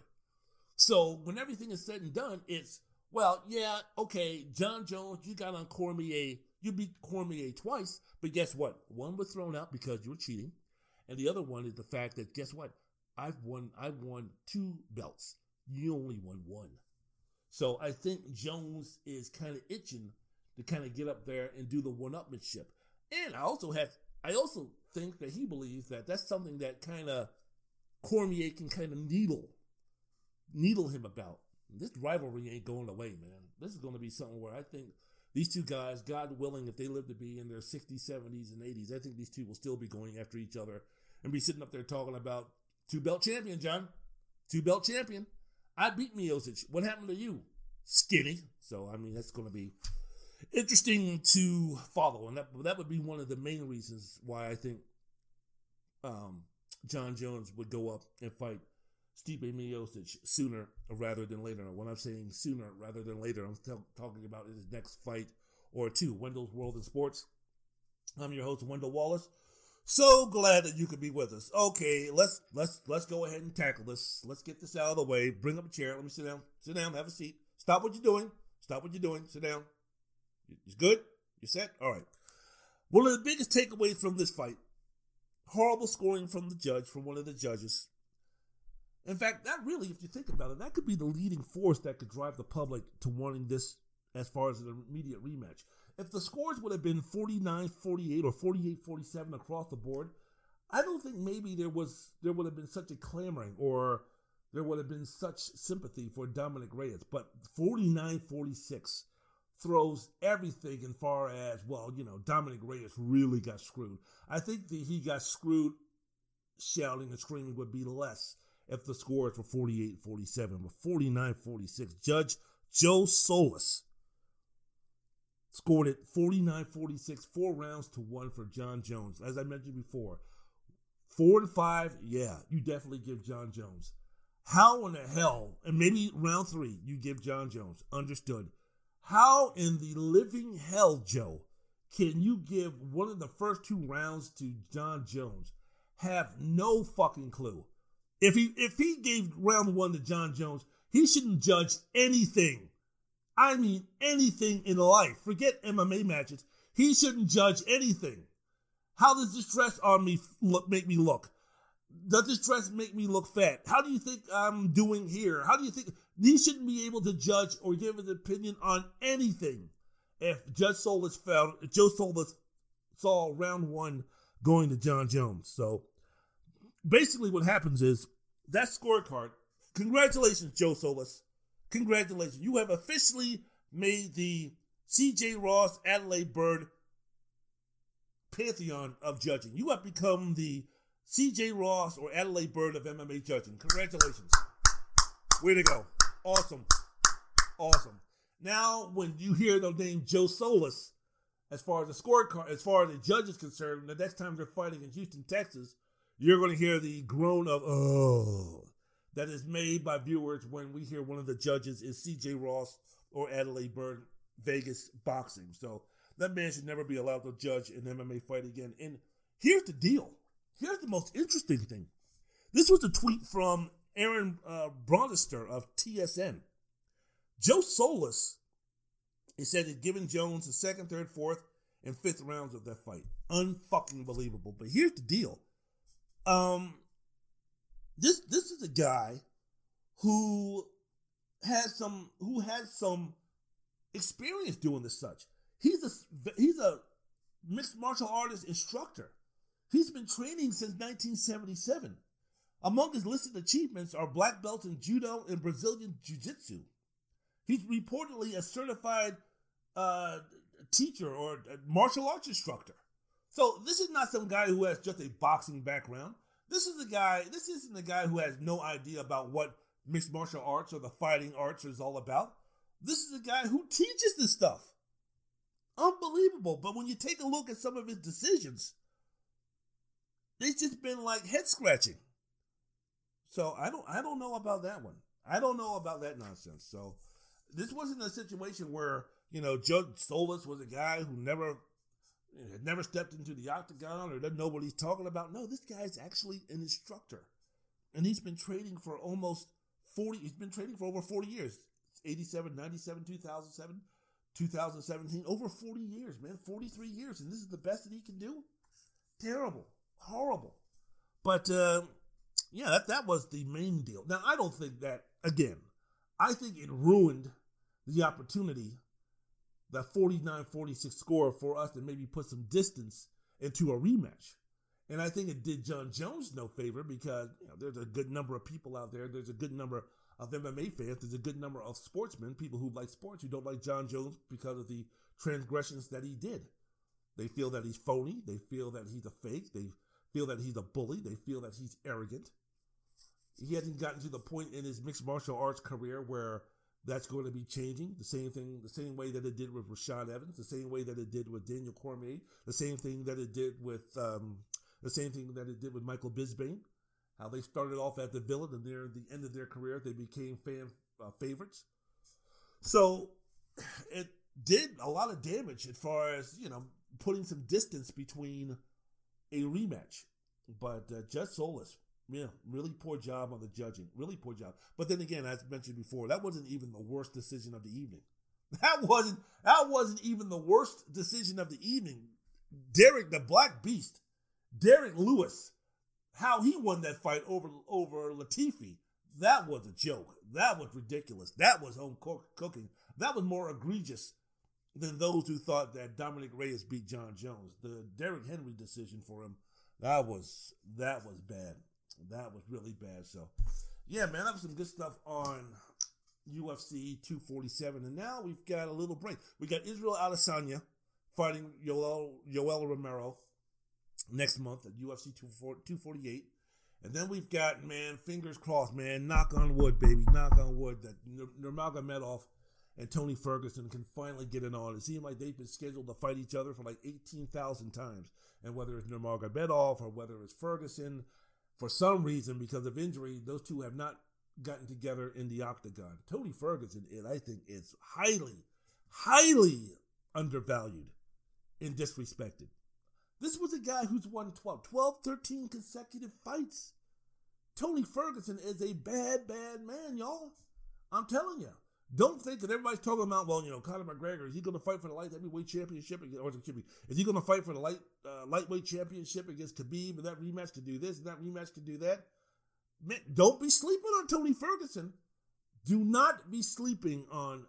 So when everything is said and done, it's well, yeah, okay, Jon Jones, you got on Cormier, you beat Cormier twice, but guess what? One was thrown out because you were cheating. And the other one is the fact that guess what? I've won I've won two belts. You only won one. So I think Jones is kind of itching to kind of get up there and do the one-upmanship. And I also have I also think that he believes that that's something that kind of Cormier can kind of needle needle him about. This rivalry ain't going away, man. This is going to be something where I think these two guys, God willing, if they live to be in their 60s, 70s, and 80s, I think these two will still be going after each other and be sitting up there talking about two belt champion, Jon. Two belt champion. I beat Miocic. What happened to you? Skinny. So, I mean, that's going to be interesting to follow. And that, that would be one of the main reasons why I think um, Jon Jones would go up and fight Stipe Miocic sooner rather than later. When I'm saying sooner rather than later, I'm talking about his next fight or two. Wendell's World in Sports. I'm your host, Wendell Wallace. So glad that you could be with us. Okay, let's let's let's go ahead and tackle this. Let's get this out of the way. Bring up a chair. Let me sit down. Sit down. Have a seat. Stop what you're doing. Stop what you're doing. Sit down. You good? You set? All right. One of the biggest takeaways from this fight: horrible scoring from the judge, from one of the judges. In fact, that really, if you think about it, that could be the leading force that could drive the public to wanting this as far as an immediate rematch. If the scores would have been 49 48 or 48 47 across the board, I don't think maybe there was there would have been such a clamoring or there would have been such sympathy for Dominick Reyes. But 49 46 throws everything in far as, well, you know, Dominick Reyes really got screwed. I think that he got screwed shouting and screaming would be less if the scores were 48 47, but 49 46. Judge Joe Solis scored it 49 46, four rounds to one for Jon Jones. As I mentioned before, four and five, yeah, you definitely give Jon Jones. How in the hell, and maybe round three, you give Jon Jones. Understood. How in the living hell, Joe, can you give one of the first two rounds to Jon Jones? Have no fucking clue. If he if he gave round one to Jon Jones, he shouldn't judge anything. I mean anything in life. Forget MMA matches. He shouldn't judge anything. How does this dress on me look, make me look? Does this dress make me look fat? How do you think I'm doing here? How do you think he shouldn't be able to judge or give an opinion on anything? If Judge Solis found Joe Solis saw round one going to Jon Jones. So basically what happens is that scorecard. Congratulations, Joe Solis. Congratulations. You have officially made the CJ Ross Adalaide Byrd pantheon of judging. You have become the CJ Ross or Adalaide Byrd of MMA judging. Congratulations. Way to go. Awesome. Awesome. Now, when you hear the name Joe Solis, as far as the scorecard, as far as the judge is concerned, the next time they're fighting in Houston, Texas, you're going to hear the groan of oh that is made by viewers when we hear one of the judges is CJ Ross or Adalaide Byrd Vegas boxing. So that man should never be allowed to judge an MMA fight again. And here's the deal. Here's the most interesting thing. This was a tweet from Aaron uh, of TSN. Joe Solis, he said he'd given Jones the second, third, fourth, and fifth rounds of that fight. Unfucking believable. But here's the deal. Um, this this is a guy who has some who has some experience doing this such. He's a he's a mixed martial artist instructor. He's been training since 1977. Among his listed achievements are black belts in judo and Brazilian jiu-jitsu. He's reportedly a certified uh, teacher or martial arts instructor. So this is not some guy who has just a boxing background. This is a guy. This isn't a guy who has no idea about what mixed martial arts or the fighting arts is all about. This is a guy who teaches this stuff. Unbelievable. But when you take a look at some of his decisions, they've just been like head scratching. So I don't I don't know about that one. I don't know about that nonsense. So this wasn't a situation where, you know, Judge Solis was a guy who never had never stepped into the octagon or doesn't know what he's talking about. No, this guy's actually an instructor. And he's been training for almost 40, he's been training for over 40 years. 87, 97, 2007, 2017, over 40 years, man. 43 years. And this is the best that he can do? Terrible. Horrible. But, uh, yeah, that, that was the main deal. Now, I don't think that, again, I think it ruined the opportunity that 49-46 score for us to maybe put some distance into a rematch. And I think it did Jon Jones no favor because you know, there's a good number of people out there. There's a good number of MMA fans. There's a good number of sportsmen, people who like sports, who don't like Jon Jones because of the transgressions that he did. They feel that he's phony. They feel that he's a fake. They feel that he's a bully. They feel that he's arrogant. He hasn't gotten to the point in his mixed martial arts career where that's going to be changing. The same thing, the same way that it did with Rashad Evans, the same way that it did with Daniel Cormier, the same thing that it did with um, the same thing that it did with Michael Bisping. How they started off at the villain, and near the end of their career, they became fan uh, favorites. So it did a lot of damage as far as you know putting some distance between a rematch. But uh, Judge Solis yeah, really poor job on the judging. Really poor job. But then again, as mentioned before, that wasn't even the worst decision of the evening. That wasn't that wasn't even the worst decision of the evening. Derrick the Black Beast, Derrick Lewis, how he won that fight over over Latifi. That was a joke. That was ridiculous. That was home cook, cooking. That was more egregious than those who thought that Dominick Reyes beat Jon Jones. The Derek Henry decision for him, that was that was bad. That was really bad. So, Yeah, man, that was some good stuff on UFC 247. And now we've got a little break. We got Israel Adesanya fighting Yoel, Yoel Romero next month at UFC 248. And then we've got, man, fingers crossed, man, knock on wood, baby, knock on wood, that Nurmagomedov and Tony Ferguson can finally get it on. It seems like they've been scheduled to fight each other for like 18,000 times. And whether it's Nurmagomedov or whether it's Ferguson, for some reason, because of injury, those two have not gotten together in the octagon. Tony Ferguson, it, I think, is highly, highly undervalued and disrespected. This was a guy who's won 12, 12, 13 consecutive fights. Tony Ferguson is a bad, bad man, y'all. I'm telling you. Don't think that everybody's talking about, well, you know, Conor McGregor, is he going to fight for the light heavyweight championship? Or is he going to fight for the light uh, lightweight championship against Khabib? And that rematch to do this and that rematch to do that? Man, don't be sleeping on Tony Ferguson. Do not be sleeping on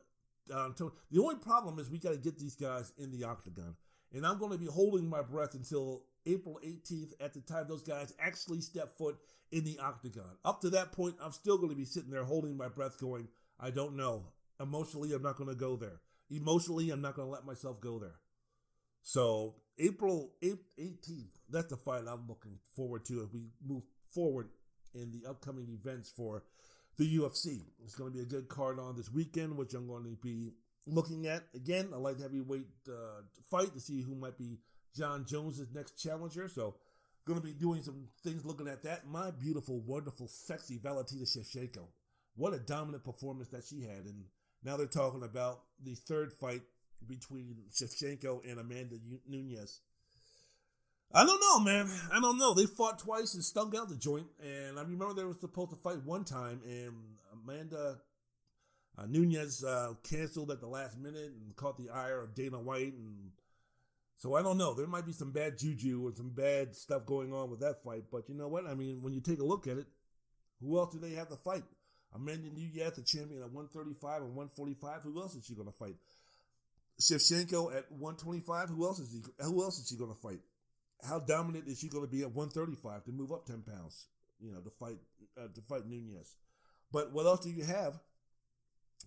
uh, Tony. The only problem is we got to get these guys in the octagon. And I'm going to be holding my breath until April 18th at the time those guys actually step foot in the octagon. Up to that point, I'm still going to be sitting there holding my breath going, I don't know. Emotionally, I'm not going to go there. Emotionally, I'm not going to let myself go there. So, April 18th, that's the fight I'm looking forward to as we move forward in the upcoming events for the UFC. It's going to be a good card on this weekend, which I'm going to be looking at. Again, a light heavyweight uh, fight to see who might be Jon Jones's next challenger. So, going to be doing some things looking at that. My beautiful, wonderful, sexy Valentina Shevchenko what a dominant performance that she had. And now they're talking about the third fight between Shevchenko and Amanda Nunes. I don't know, man. I don't know. They fought twice and stung out the joint. And I remember they were supposed to fight one time, and Amanda uh, Nunes uh, canceled at the last minute and caught the ire of Dana White. And so I don't know. There might be some bad juju and some bad stuff going on with that fight. But you know what? I mean, when you take a look at it, who else do they have to fight? Amanda Nunes, the champion at 135 and 145. Who else is she going to fight? Shevchenko at 125. Who else is he? Who else is she going to fight? How dominant is she going to be at 135 to move up 10 pounds? You know, to fight uh, to fight Nunes. But what else do you have?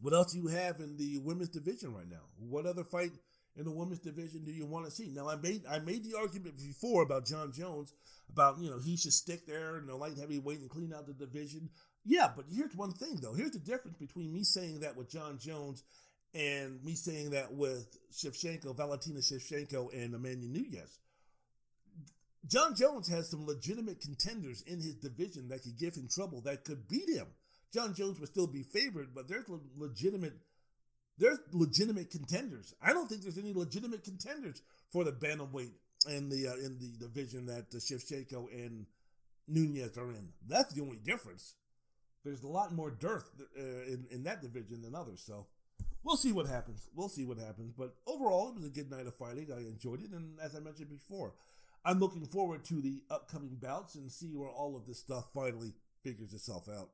What else do you have in the women's division right now? What other fight in the women's division do you want to see? Now, I made I made the argument before about Jon Jones about you know he should stick there in the light heavyweight and clean out the division. Yeah, but here's one thing though. Here's the difference between me saying that with Jon Jones and me saying that with Shevchenko, Valentina Shevchenko, and Amanda Nunes. Jon Jones has some legitimate contenders in his division that could give him trouble, that could beat him. Jon Jones would still be favored, but there's legitimate there's legitimate contenders. I don't think there's any legitimate contenders for the bantamweight in the uh, in the division that uh, Shevchenko and Nunes are in. That's the only difference there's a lot more dearth uh, in, in that division than others. So we'll see what happens. We'll see what happens. But overall, it was a good night of fighting. I enjoyed it. And as I mentioned before, I'm looking forward to the upcoming bouts and see where all of this stuff finally figures itself out.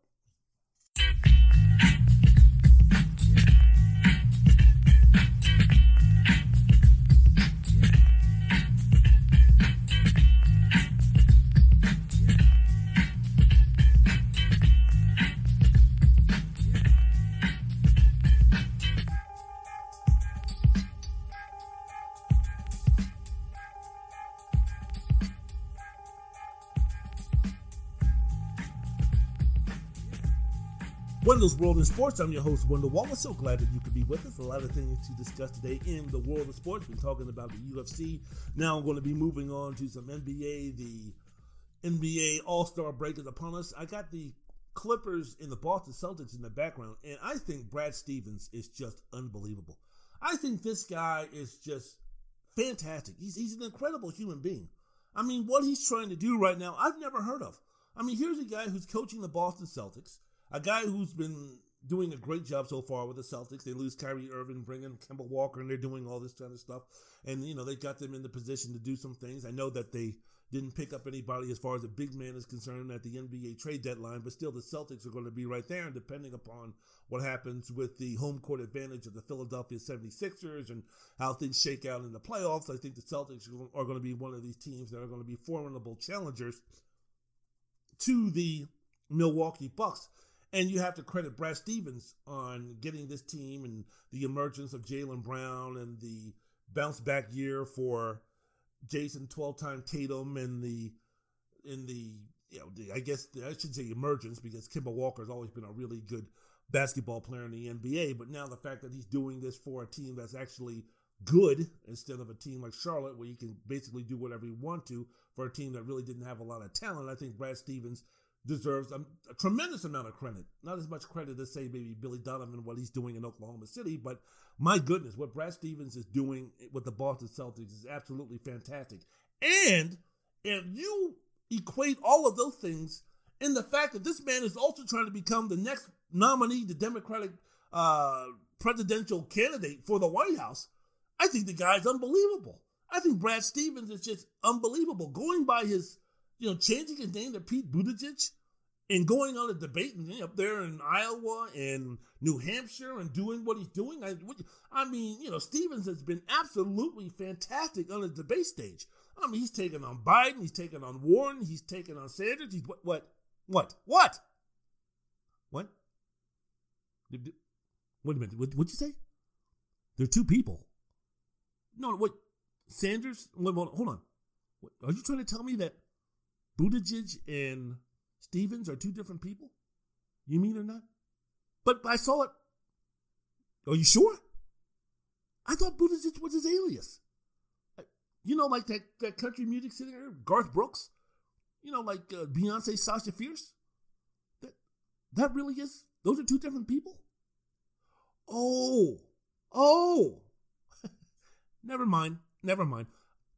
World in Sports. I'm your host, Wendell Wallace. So glad that you could be with us. A lot of things to discuss today in the world of sports. We're talking about the UFC. Now I'm going to be moving on to some NBA. The NBA All Star break is upon us. I got the Clippers and the Boston Celtics in the background, and I think Brad Stevens is just unbelievable. I think this guy is just fantastic. He's, he's an incredible human being. I mean, what he's trying to do right now, I've never heard of. I mean, here's a guy who's coaching the Boston Celtics a guy who's been doing a great job so far with the Celtics. They lose Kyrie Irving, bring in Kemba Walker, and they're doing all this kind of stuff. And, you know, they got them in the position to do some things. I know that they didn't pick up anybody as far as a big man is concerned at the NBA trade deadline, but still the Celtics are going to be right there. And depending upon what happens with the home court advantage of the Philadelphia 76ers and how things shake out in the playoffs, I think the Celtics are going to be one of these teams that are going to be formidable challengers to the Milwaukee Bucks And you have to credit Brad Stevens on getting this team and the emergence of Jaylen Brown and the bounce back year for Jayson 12 time Tatum and the in the you know the, I guess I should say emergence because Kemba Walker has always been a really good basketball player in the NBA, but now the fact that he's doing this for a team that's actually good instead of a team like Charlotte where you can basically do whatever you want to for a team that really didn't have a lot of talent, I think Brad Stevens deserves a, a, tremendous amount of credit. Not as much credit as say maybe Billy Donovan what he's doing in Oklahoma City, but my goodness, what Brad Stevens is doing with the Boston Celtics is absolutely fantastic. And if you equate all of those things in the fact that this man is also trying to become the next nominee, the Democratic uh, presidential candidate for the White House, I think the guy's unbelievable. I think Brad Stevens is just unbelievable. Going by his, you know, changing his name to Pete Buttigieg and going on a debate and up there in Iowa and New Hampshire and doing what he's doing. I, I mean, you know, Stevens has been absolutely fantastic on the debate stage. I mean, he's taken on Biden, he's taken on Warren, he's taken on Sanders. He's what, what, what, what, what? Wait a minute. What, what'd you say? There are two people. No, what? Sanders? Wait, hold on. Are you trying to tell me that Buttigieg and Stevens are two different people? You mean or not? But I saw it. Are you sure? I thought Buttigieg was his alias. You know, like that, that country music singer, Garth Brooks? You know, like uh, Beyonce, Sasha Fierce? That, that really is? Those are two different people? Oh, oh. never mind. Never mind.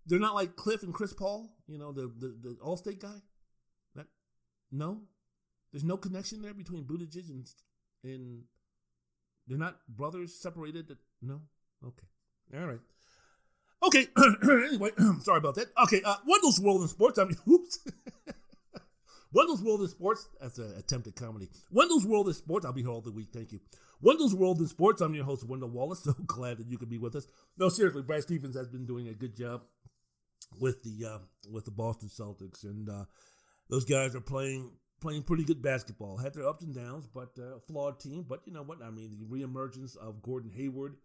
They're not like Cliff and Chris Paul, you know, the, the, the Allstate guy? That, no? There's no connection there between Buttigieg and, and they're not brothers separated? That, no? Okay. All right. Okay. anyway, sorry about that. Okay. Uh, Wendell's World in Sports. I mean, oops. Wendell's World in Sports. That's an attempt at comedy. Wendell's World in Sports. I'll be here all the week. Thank you. Wendell's World in Sports. I'm your host, Wendell Wallace. So glad that you could be with us. No, seriously, Brad Stevens has been doing a good job with the uh, with the Boston Celtics, and uh, those guys are playing playing pretty good basketball. Had their ups and downs, but uh, flawed team. But you know what? I mean, the reemergence of Gordon Hayward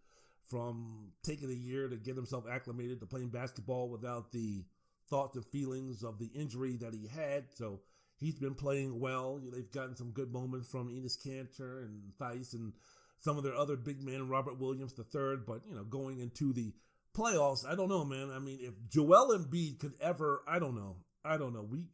from taking a year to get himself acclimated to playing basketball without the thoughts and feelings of the injury that he had. So he's been playing well. They've gotten some good moments from Enes Kanter and Theis and some of their other big men, Robert Williams the third. But you know, going into the playoffs, I don't know, man. I mean, if Joel Embiid could ever, I don't know, I don't know. We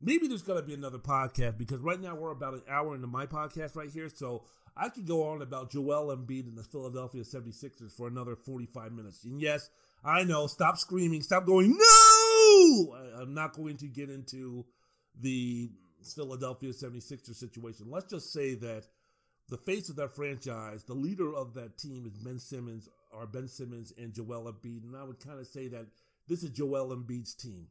maybe there's gonna be another podcast because right now we're about an hour into my podcast right here, so I could go on about Joel Embiid and the Philadelphia 76ers for another 45 minutes. And yes, I know, stop screaming, stop going, no! I'm not going to get into the Philadelphia 76ers situation. Let's just say that the face of that franchise, the leader of that team is Ben Simmons, or Ben Simmons and Joel Embiid. And I would kind of say that this is Joel Embiid's team.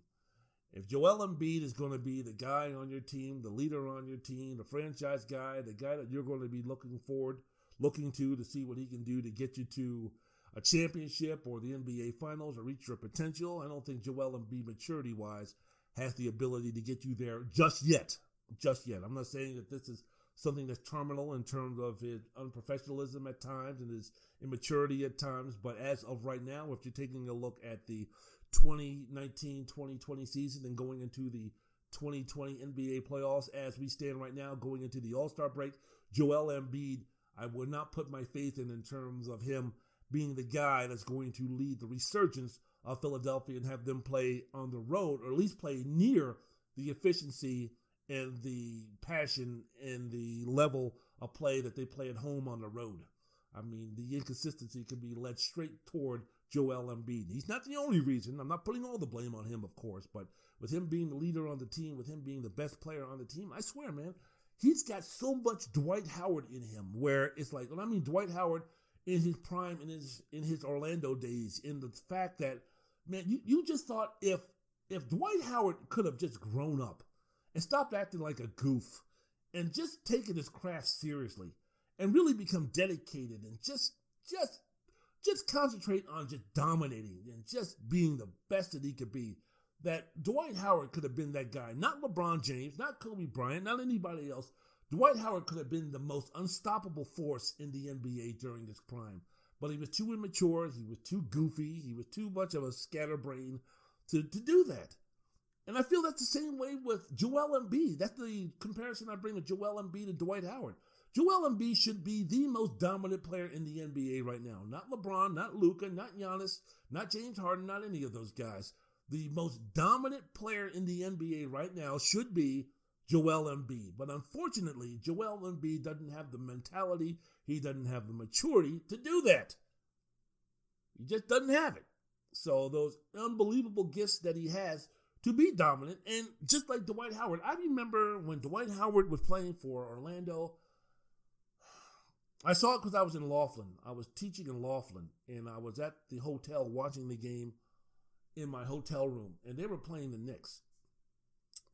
If Joel Embiid is going to be the guy on your team, the leader on your team, the franchise guy, the guy that you're going to be looking forward, looking to to see what he can do to get you to a championship or the NBA Finals or reach your potential, I don't think Joel Embiid, maturity wise, has the ability to get you there just yet. Just yet. I'm not saying that this is something that's terminal in terms of his unprofessionalism at times and his immaturity at times, but as of right now, if you're taking a look at the 2019 2020 season and going into the 2020 NBA playoffs as we stand right now, going into the All Star break. Joel Embiid, I would not put my faith in in terms of him being the guy that's going to lead the resurgence of Philadelphia and have them play on the road, or at least play near the efficiency and the passion and the level of play that they play at home on the road. I mean, the inconsistency can be led straight toward Joel Embiid. He's not the only reason. I'm not putting all the blame on him, of course, but with him being the leader on the team, with him being the best player on the team, I swear, man, he's got so much Dwight Howard in him where it's like, and I mean Dwight Howard in his prime, in his in his Orlando days, in the fact that, man, you, you just thought if if Dwight Howard could have just grown up and stopped acting like a goof and just taking his craft seriously and really become dedicated and just just just concentrate on just dominating and just being the best that he could be. That Dwight Howard could have been that guy, not LeBron James, not Kobe Bryant, not anybody else. Dwight Howard could have been the most unstoppable force in the NBA during his prime, but he was too immature, he was too goofy, he was too much of a scatterbrain to, to do that. And I feel that's the same way with Joel Embiid. That's the comparison I bring with Joel Embiid and Dwight Howard. Joel Embiid should be the most dominant player in the NBA right now. Not LeBron, not Luka, not Giannis, not James Harden, not any of those guys. The most dominant player in the NBA right now should be Joel Embiid. But unfortunately, Joel Embiid doesn't have the mentality, he doesn't have the maturity to do that. He just doesn't have it. So those unbelievable gifts that he has to be dominant. And just like Dwight Howard, I remember when Dwight Howard was playing for Orlando. I saw it because I was in Laughlin. I was teaching in Laughlin, and I was at the hotel watching the game in my hotel room, and they were playing the Knicks.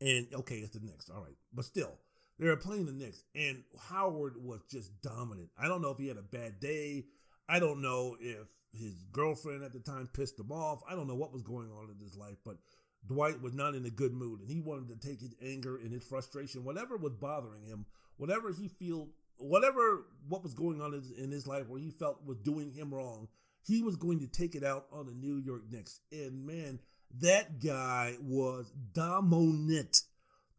And okay, it's the Knicks, all right, but still, they were playing the Knicks, and Howard was just dominant. I don't know if he had a bad day. I don't know if his girlfriend at the time pissed him off. I don't know what was going on in his life, but Dwight was not in a good mood and he wanted to take his anger and his frustration, whatever was bothering him, whatever he feel, whatever what was going on in his life where he felt was doing him wrong, he was going to take it out on the New York Knicks. And man, that guy was dominant.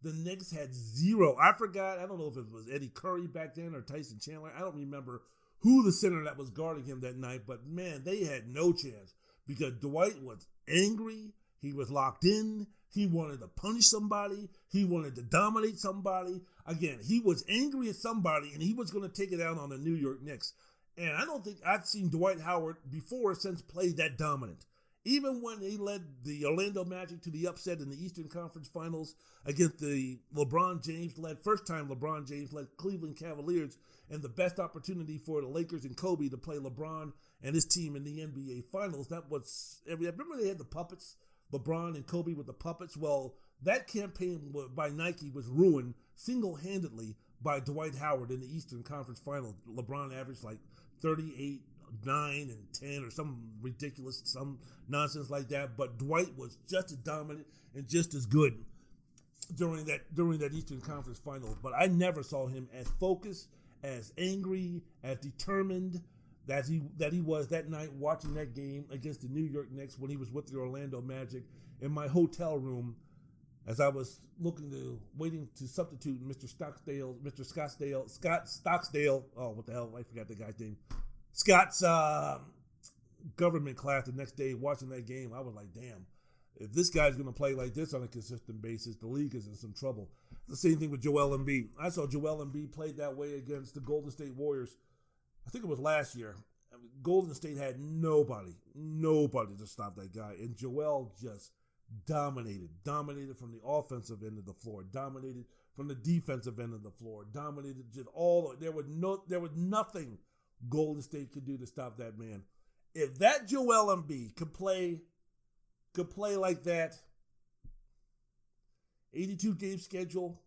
The Knicks had zero. I forgot. I don't know if it was Eddie Curry back then or Tyson Chandler. I don't remember who the center that was guarding him that night, but man, they had no chance because Dwight was angry. He was locked in. He wanted to punish somebody. He wanted to dominate somebody. Again, he was angry at somebody and he was going to take it out on the New York Knicks. And I don't think I've seen Dwight Howard before since play that dominant. Even when he led the Orlando Magic to the upset in the Eastern Conference Finals against the LeBron James led, first time LeBron James led Cleveland Cavaliers, and the best opportunity for the Lakers and Kobe to play LeBron and his team in the NBA Finals. That was every. I remember they had the puppets LeBron and Kobe with the puppets. Well, that campaign by Nike was ruined single handedly by Dwight Howard in the Eastern Conference Finals. LeBron averaged like 38, 9, and 10 or some ridiculous, some nonsense like that. But Dwight was just as dominant and just as good during that during that Eastern Conference Finals. But I never saw him as focused, as angry, as determined that he that he was that night watching that game against the New York Knicks when he was with the Orlando Magic in my hotel room as I was looking to waiting to substitute Mr. Stocksdale, Mr. Scottsdale, Scott Stocksdale. Oh, what the hell? I forgot the guy's name. Scott's uh, government class the next day watching that game. I was like, damn, if this guy's going to play like this on a consistent basis, the league is in some trouble. The same thing with Joel Embiid. I saw Joel Embiid played that way against the Golden State Warriors I think it was last year. Golden State had nobody, nobody to stop that guy, and Joel just dominated, dominated from the offensive end of the floor, dominated from the defensive end of the floor, dominated just all. There was no, there was nothing Golden State could do to stop that man. If that Joel Embiid could play, could play like that, 82 game schedule.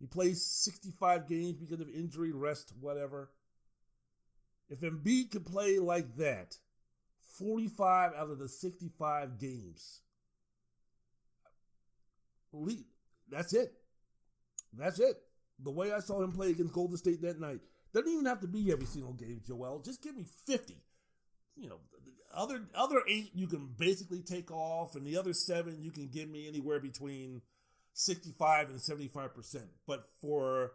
He plays 65 games because of injury, rest, whatever. If Embiid could play like that, 45 out of the 65 games, that's it. That's it. The way I saw him play against Golden State that night doesn't even have to be every single game, Joel. Just give me 50. You know, other other eight you can basically take off, and the other seven you can give me anywhere between 65 and 75 percent. But for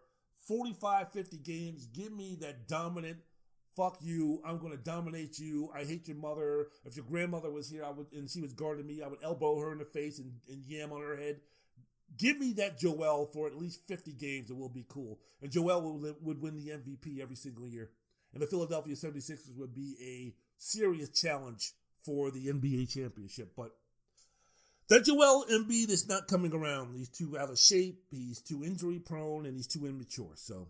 45, 50 games, give me that dominant fuck you, I'm gonna dominate you, I hate your mother. If your grandmother was here, I would and she was guarding me, I would elbow her in the face and, and yam on her head. Give me that Joel for at least 50 games, and we'll be cool. And Joel would, would win the MVP every single year. And the Philadelphia 76ers would be a serious challenge for the NBA championship. But that Joel Embiid is not coming around. He's too out of shape, he's too injury prone, and he's too immature. So,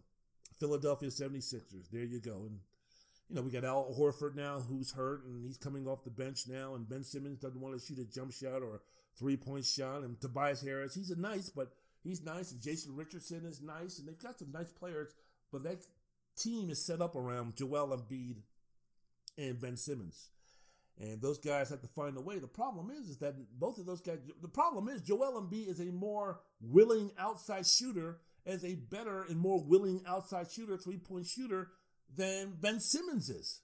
Philadelphia 76ers, there you go. And you know, we got Al Horford now who's hurt and he's coming off the bench now, and Ben Simmons doesn't want to shoot a jump shot or three point shot, and Tobias Harris, he's a nice, but he's nice, and Jason Richardson is nice, and they've got some nice players, but that team is set up around Joel Embiid and Ben Simmons. And those guys have to find a way. The problem is, is that both of those guys. The problem is Joel Embiid is a more willing outside shooter as a better and more willing outside shooter, three point shooter than Ben Simmons is.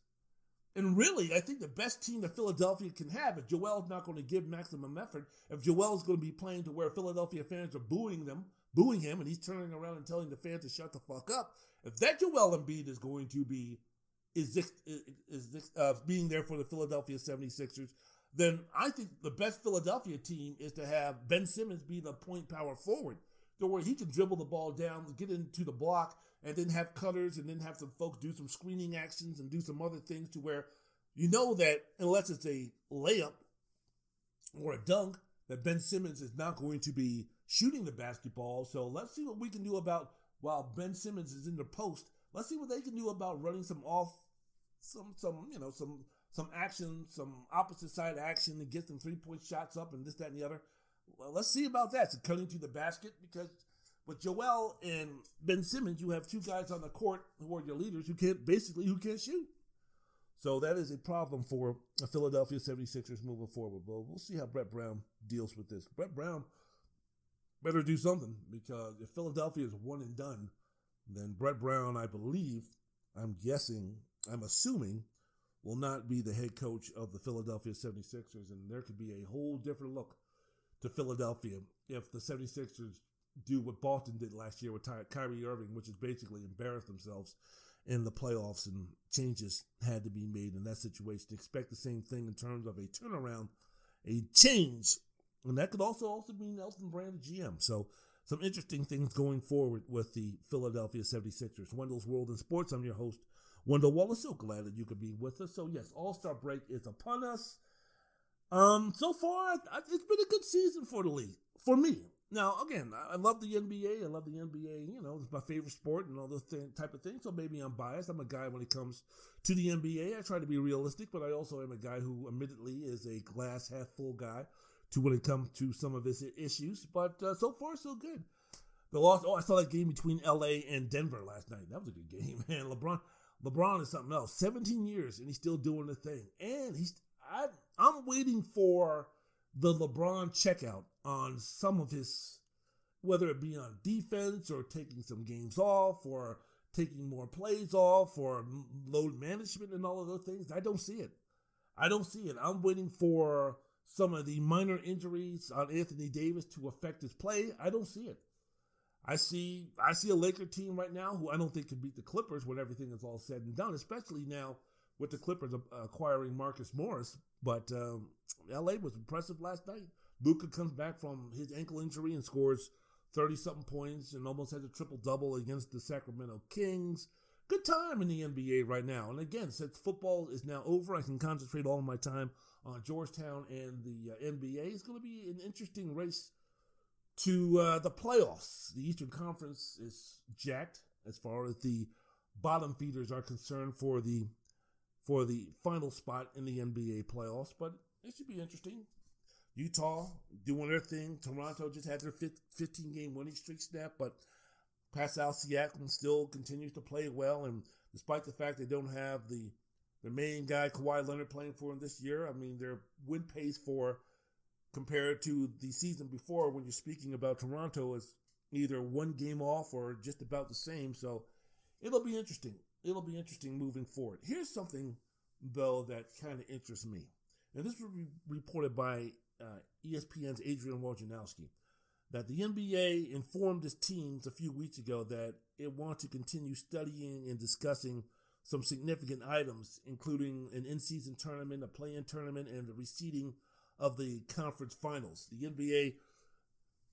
And really, I think the best team that Philadelphia can have, if Joel's not going to give maximum effort, if Joel's going to be playing to where Philadelphia fans are booing them, booing him, and he's turning around and telling the fans to shut the fuck up, if that Joel Embiid is going to be is this, is this, uh, being there for the Philadelphia 76ers, then I think the best Philadelphia team is to have Ben Simmons be the point power forward, to where he can dribble the ball down, get into the block, and then have cutters, and then have some folks do some screening actions and do some other things to where you know that unless it's a layup or a dunk, that Ben Simmons is not going to be shooting the basketball. So let's see what we can do about while Ben Simmons is in the post. Let's see what they can do about running some off, some some you know some some action, some opposite side action to get some three point shots up and this that and the other. Well, let's see about that. So cutting to the basket because with Joel and Ben Simmons, you have two guys on the court who are your leaders who can't basically who can't shoot. So that is a problem for the Philadelphia 76ers moving forward. But we'll see how Brett Brown deals with this. Brett Brown better do something because if Philadelphia is one and done, then Brett Brown, I believe, I'm guessing, I'm assuming, will not be the head coach of the Philadelphia 76ers. And there could be a whole different look to Philadelphia if the 76ers do what Boston did last year with Ty- Kyrie Irving, which is basically embarrass themselves in the playoffs and changes had to be made in that situation. Expect the same thing in terms of a turnaround, a change. And that could also also mean Elton Brand GM. So some interesting things going forward with the Philadelphia 76ers. Wendell's World in Sports. I'm your host, Wendell Wallace. So glad that you could be with us. So yes, All-Star break is upon us. Um, so far, it's been a good season for the league. For me, now, again, I love the NBA. I love the NBA. You know, it's my favorite sport and all those th- type of things. So maybe I'm biased. I'm a guy when it comes to the NBA. I try to be realistic, but I also am a guy who, admittedly, is a glass half full guy to when it comes to some of his issues. But uh, so far, so good. The loss. Oh, I saw that game between LA and Denver last night. That was a good game, man. LeBron, LeBron is something else. 17 years and he's still doing the thing. And he's. I, I'm waiting for the LeBron checkout on some of his, whether it be on defense or taking some games off or taking more plays off or load management and all of those things. I don't see it. I don't see it. I'm waiting for some of the minor injuries on Anthony Davis to affect his play. I don't see it. I see I see a Laker team right now who I don't think can beat the Clippers when everything is all said and done, especially now with the Clippers acquiring Marcus Morris. But um, LA was impressive last night. Luka comes back from his ankle injury and scores 30 something points and almost has a triple double against the Sacramento Kings. Good time in the NBA right now. And again, since football is now over, I can concentrate all my time on Georgetown and the uh, NBA. It's going to be an interesting race to uh, the playoffs. The Eastern Conference is jacked as far as the bottom feeders are concerned for the for the final spot in the NBA playoffs, but it should be interesting. Utah doing their thing. Toronto just had their 15 game winning streak snap, but Pascal Siakam still continues to play well. And despite the fact they don't have the the main guy Kawhi Leonard playing for them this year, I mean their win pace for compared to the season before when you're speaking about Toronto is either one game off or just about the same. So it'll be interesting it'll be interesting moving forward. Here's something, though, that kind of interests me. And this was re- reported by uh, ESPN's Adrian Wojnarowski that the NBA informed its teams a few weeks ago that it wants to continue studying and discussing some significant items, including an in-season tournament, a play-in tournament, and the reseeding of the conference finals. The NBA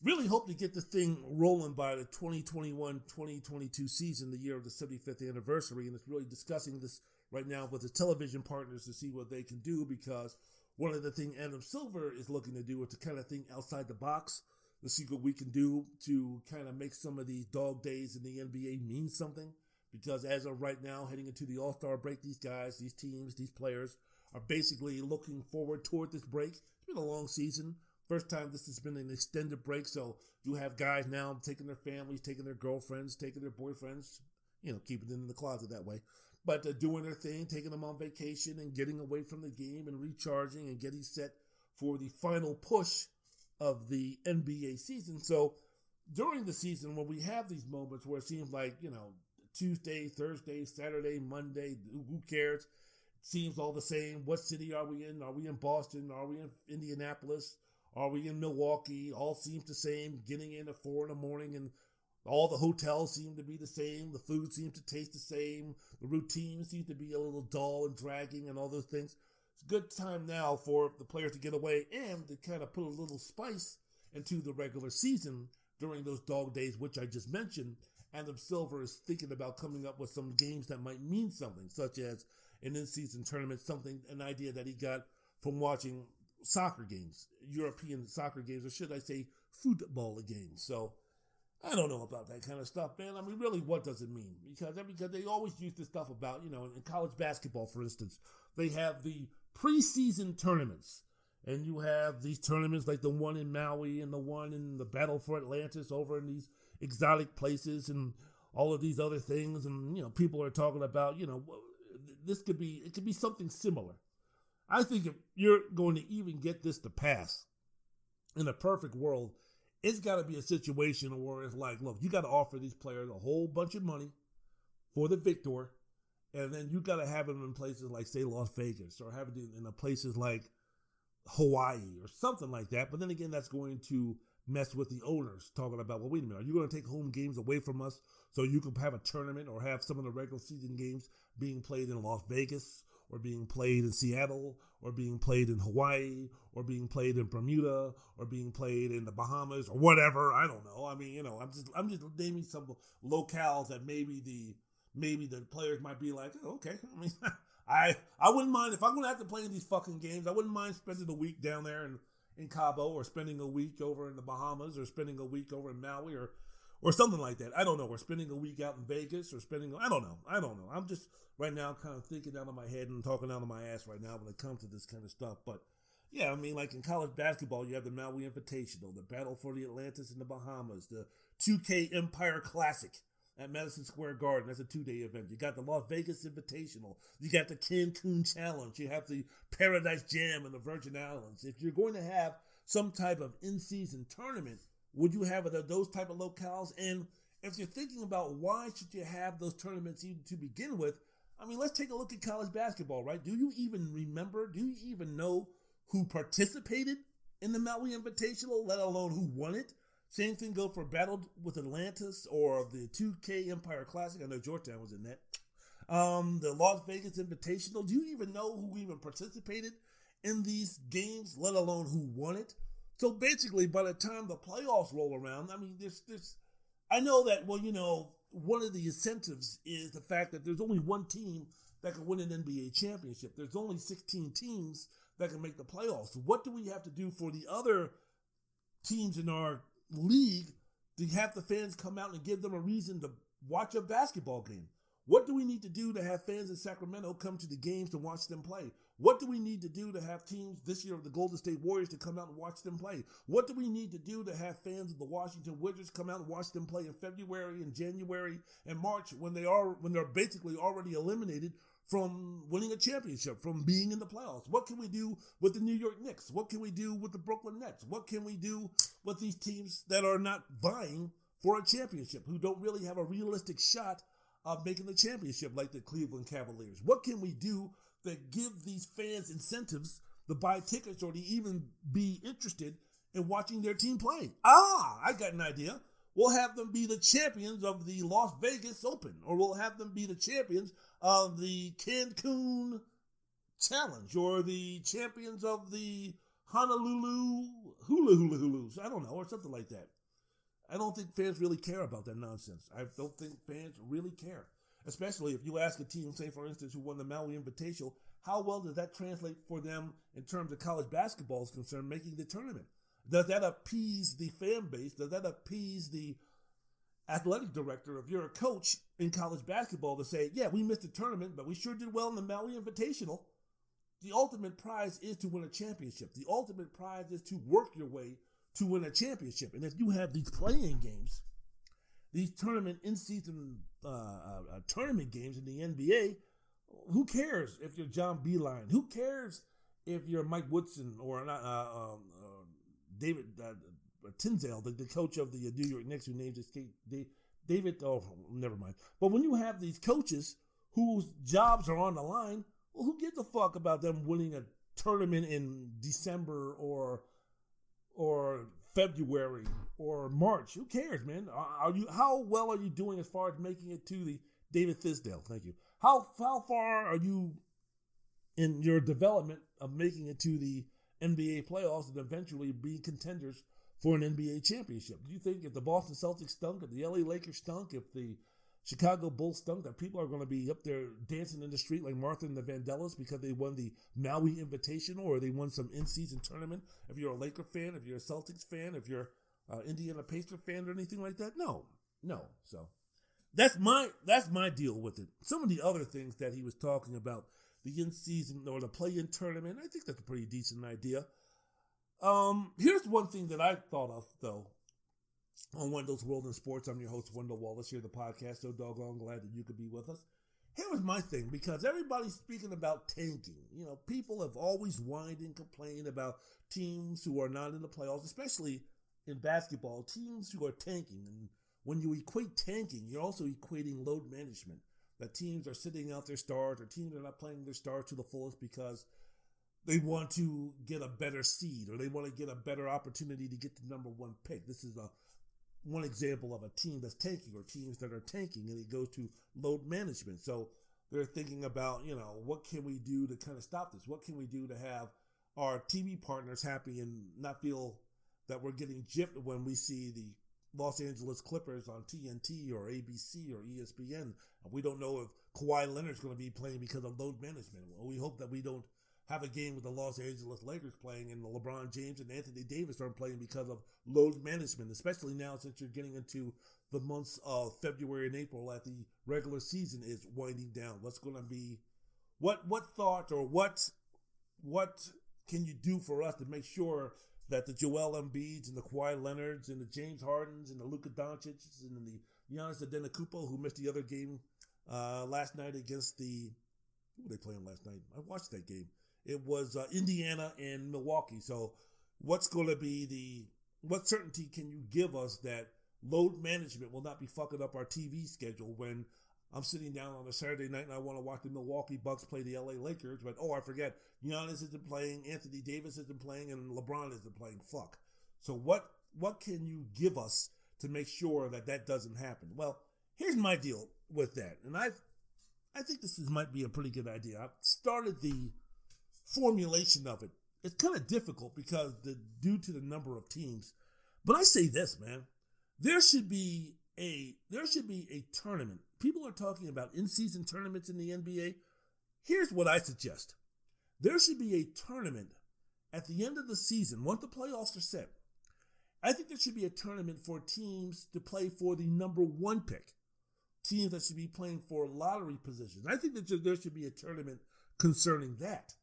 really hope to get this thing rolling by the 2021-2022 season, the year of the 75th anniversary, and it's really discussing this right now with the television partners to see what they can do because one of the things Adam Silver is looking to do is to kind of think outside the box to see what we can do to kind of make some of these dog days in the NBA mean something. Because as of right now, heading into the All Star break, these guys, these teams, these players are basically looking forward toward this break. It's been a long season. First time this has been an extended break, so you have guys now taking their families, taking their girlfriends, taking their boyfriends, you know, keeping them in the closet that way. But uh, doing their thing, taking them on vacation and getting away from the game and recharging and getting set for the final push of the NBA season. So during the season when we have these moments where it seems like, you know, Tuesday, Thursday, Saturday, Monday, who cares? It seems all the same. What city are we in? Are we in Boston? Are we in Indianapolis? Are we in Milwaukee? All seems the same. Getting in at four in the morning and all the hotels seem to be the same. The food seems to taste the same. The routine seems to be a little dull and dragging and all those things. It's a good time now for the players to get away and to kind of put a little spice into the regular season during those dog days, which I just mentioned. Adam Silver is thinking about coming up with some games that might mean something, such as an in-season tournament, something, an idea that he got from watching soccer games, European soccer games, or should I say football games. So I don't know about that kind of stuff, man. I mean, really, what does it mean? Because because they always use this stuff about, you know, in college basketball, for instance, they have the preseason tournaments. And you have these tournaments like the one in Maui and the one in the Battle for Atlantis over in these exotic places and all of these other things. And, you know, people are talking about, you know, this could be, it could be something similar. I think if you're going to even get this to pass in a perfect world, it's got to be a situation where it's like, look, you got to offer these players a whole bunch of money for the victor, and then you got to have them in places like, say, Las Vegas, or have it in places like Hawaii or something like that. But then again, that's going to mess with the owners, talking about, well, wait a minute, are you going to take home games away from us so you can have a tournament or have some of the regular season games being played in Las Vegas or being played in Seattle or being played in Hawaii or being played in Bermuda or being played in the Bahamas or whatever. I don't know. I mean, you know, I'm just I'm just naming some locales that maybe the maybe the players might be like, oh, okay. I mean, I I wouldn't mind if I'm gonna have to play in these fucking games. I wouldn't mind spending a week down there in in Cabo or spending a week over in the Bahamas or spending a week over in Maui or or something like that. I don't know. Or spending a week out in Vegas or spending, I don't know. I don't know. I'm just right now kind of thinking out of my head and talking out of my ass right now when it comes to this kind of stuff. But yeah, I mean, like in college basketball, you have the Maui Invitational, the Battle for the Atlantis in the Bahamas, the 2K Empire Classic at Madison Square Garden. That's a two day event. You got the Las Vegas Invitational. You got the Cancun Challenge. You have the Paradise Jam in the Virgin Islands. If you're going to have some type of in season tournament, would you have those type of locales? And if you're thinking about why should you have those tournaments even to begin with, I mean, let's take a look at college basketball, right? Do you even remember? Do you even know who participated in the Maui Invitational, let alone who won it? Same thing go for Battle with Atlantis or the 2K Empire Classic. I know Georgetown was in that. Um, the Las Vegas Invitational. Do you even know who even participated in these games, let alone who won it? So basically, by the time the playoffs roll around, I mean, this this I know that well, you know, one of the incentives is the fact that there's only one team that can win an NBA championship. There's only 16 teams that can make the playoffs. What do we have to do for the other teams in our league to have the fans come out and give them a reason to watch a basketball game? What do we need to do to have fans in Sacramento come to the games to watch them play? What do we need to do to have teams this year of the Golden State Warriors to come out and watch them play? What do we need to do to have fans of the Washington Wizards come out and watch them play in February and January and March when they are when they're basically already eliminated from winning a championship, from being in the playoffs? What can we do with the New York Knicks? What can we do with the Brooklyn Nets? What can we do with these teams that are not vying for a championship, who don't really have a realistic shot of making the championship like the Cleveland Cavaliers? What can we do that give these fans incentives to buy tickets or to even be interested in watching their team play. Ah, I got an idea. We'll have them be the champions of the Las Vegas Open, or we'll have them be the champions of the Cancun Challenge, or the champions of the Honolulu Hula Hula Hulus. I don't know, or something like that. I don't think fans really care about that nonsense. I don't think fans really care. Especially if you ask a team, say for instance, who won the Maui Invitational, how well does that translate for them in terms of college basketball is concerned, making the tournament? Does that appease the fan base? Does that appease the athletic director if you're a coach in college basketball to say, yeah, we missed the tournament, but we sure did well in the Maui Invitational? The ultimate prize is to win a championship. The ultimate prize is to work your way to win a championship. And if you have these playing games, these tournament in season uh, uh, uh, tournament games in the NBA, who cares if you're John Beilein? Who cares if you're Mike Woodson or not uh, um, uh, David uh, Tinzel, the, the coach of the New York Knicks, who named this David. Oh, never mind. But when you have these coaches whose jobs are on the line, well, who gives a fuck about them winning a tournament in December or or February or March? Who cares, man? Are you how well are you doing as far as making it to the David Fizdale? Thank you. How how far are you in your development of making it to the NBA playoffs and eventually being contenders for an NBA championship? Do you think if the Boston Celtics stunk, if the LA Lakers stunk, if the Chicago Bulls stunk, that people are going to be up there dancing in the street like Martha and the Vandellas because they won the Maui Invitational or they won some in-season tournament? If you're a Laker fan, if you're a Celtics fan, if you're uh, Indiana Pacer fan or anything like that, no, no. So that's my that's my deal with it. Some of the other things that he was talking about, the in-season or the play-in tournament, I think that's a pretty decent idea. Um, here's one thing that I thought of though on Wendell's World in Sports. I'm your host, Wendell Wallace, here the podcast. So doggone glad that you could be with us. Here was my thing because everybody's speaking about tanking. You know, people have always whined and complained about teams who are not in the playoffs, especially in basketball, teams who are tanking. And when you equate tanking, you're also equating load management. That teams are sitting out their stars or teams are not playing their stars to the fullest because they want to get a better seed or they want to get a better opportunity to get the number one pick. This is a one example of a team that's tanking or teams that are tanking and it goes to load management. So they're thinking about, you know, what can we do to kind of stop this? What can we do to have our TV partners happy and not feel that we're getting gypped when we see the Los Angeles Clippers on TNT or ABC or ESPN. We don't know if Kawhi Leonard's going to be playing because of load management. Well, we hope that we don't have a game with the Los Angeles Lakers playing and the LeBron James and Anthony Davis aren't playing because of load management, especially now since you're getting into the months of February and April that the regular season is winding down. What's going to be, what, what thought or what, what can you do for us to make sure that the Joel Embiids and the Kawhi Leonards and the James Hardens and the Luka Doncic and the Giannis Antetokounmpo who missed the other game uh, last night against the who were they playing last night? I watched that game. It was uh, Indiana and Milwaukee. So, what's going to be the what certainty can you give us that load management will not be fucking up our TV schedule when I'm sitting down on a Saturday night and I want to watch the Milwaukee Bucks play the LA Lakers, but oh, I forget Giannis isn't playing, Anthony Davis isn't playing, and LeBron isn't playing. Fuck. So what what can you give us to make sure that that doesn't happen? Well, here's my deal with that, and I I think this is, might be a pretty good idea. I've started the formulation of it. It's kind of difficult because the due to the number of teams. But I say this, man, there should be a there should be a tournament. People are talking about in-season tournaments in the NBA. Here's what I suggest. There should be a tournament at the end of the season, once the playoffs are set. I think there should be a tournament for teams to play for the number one pick. Teams that should be playing for lottery positions. I think that there should be a tournament concerning that.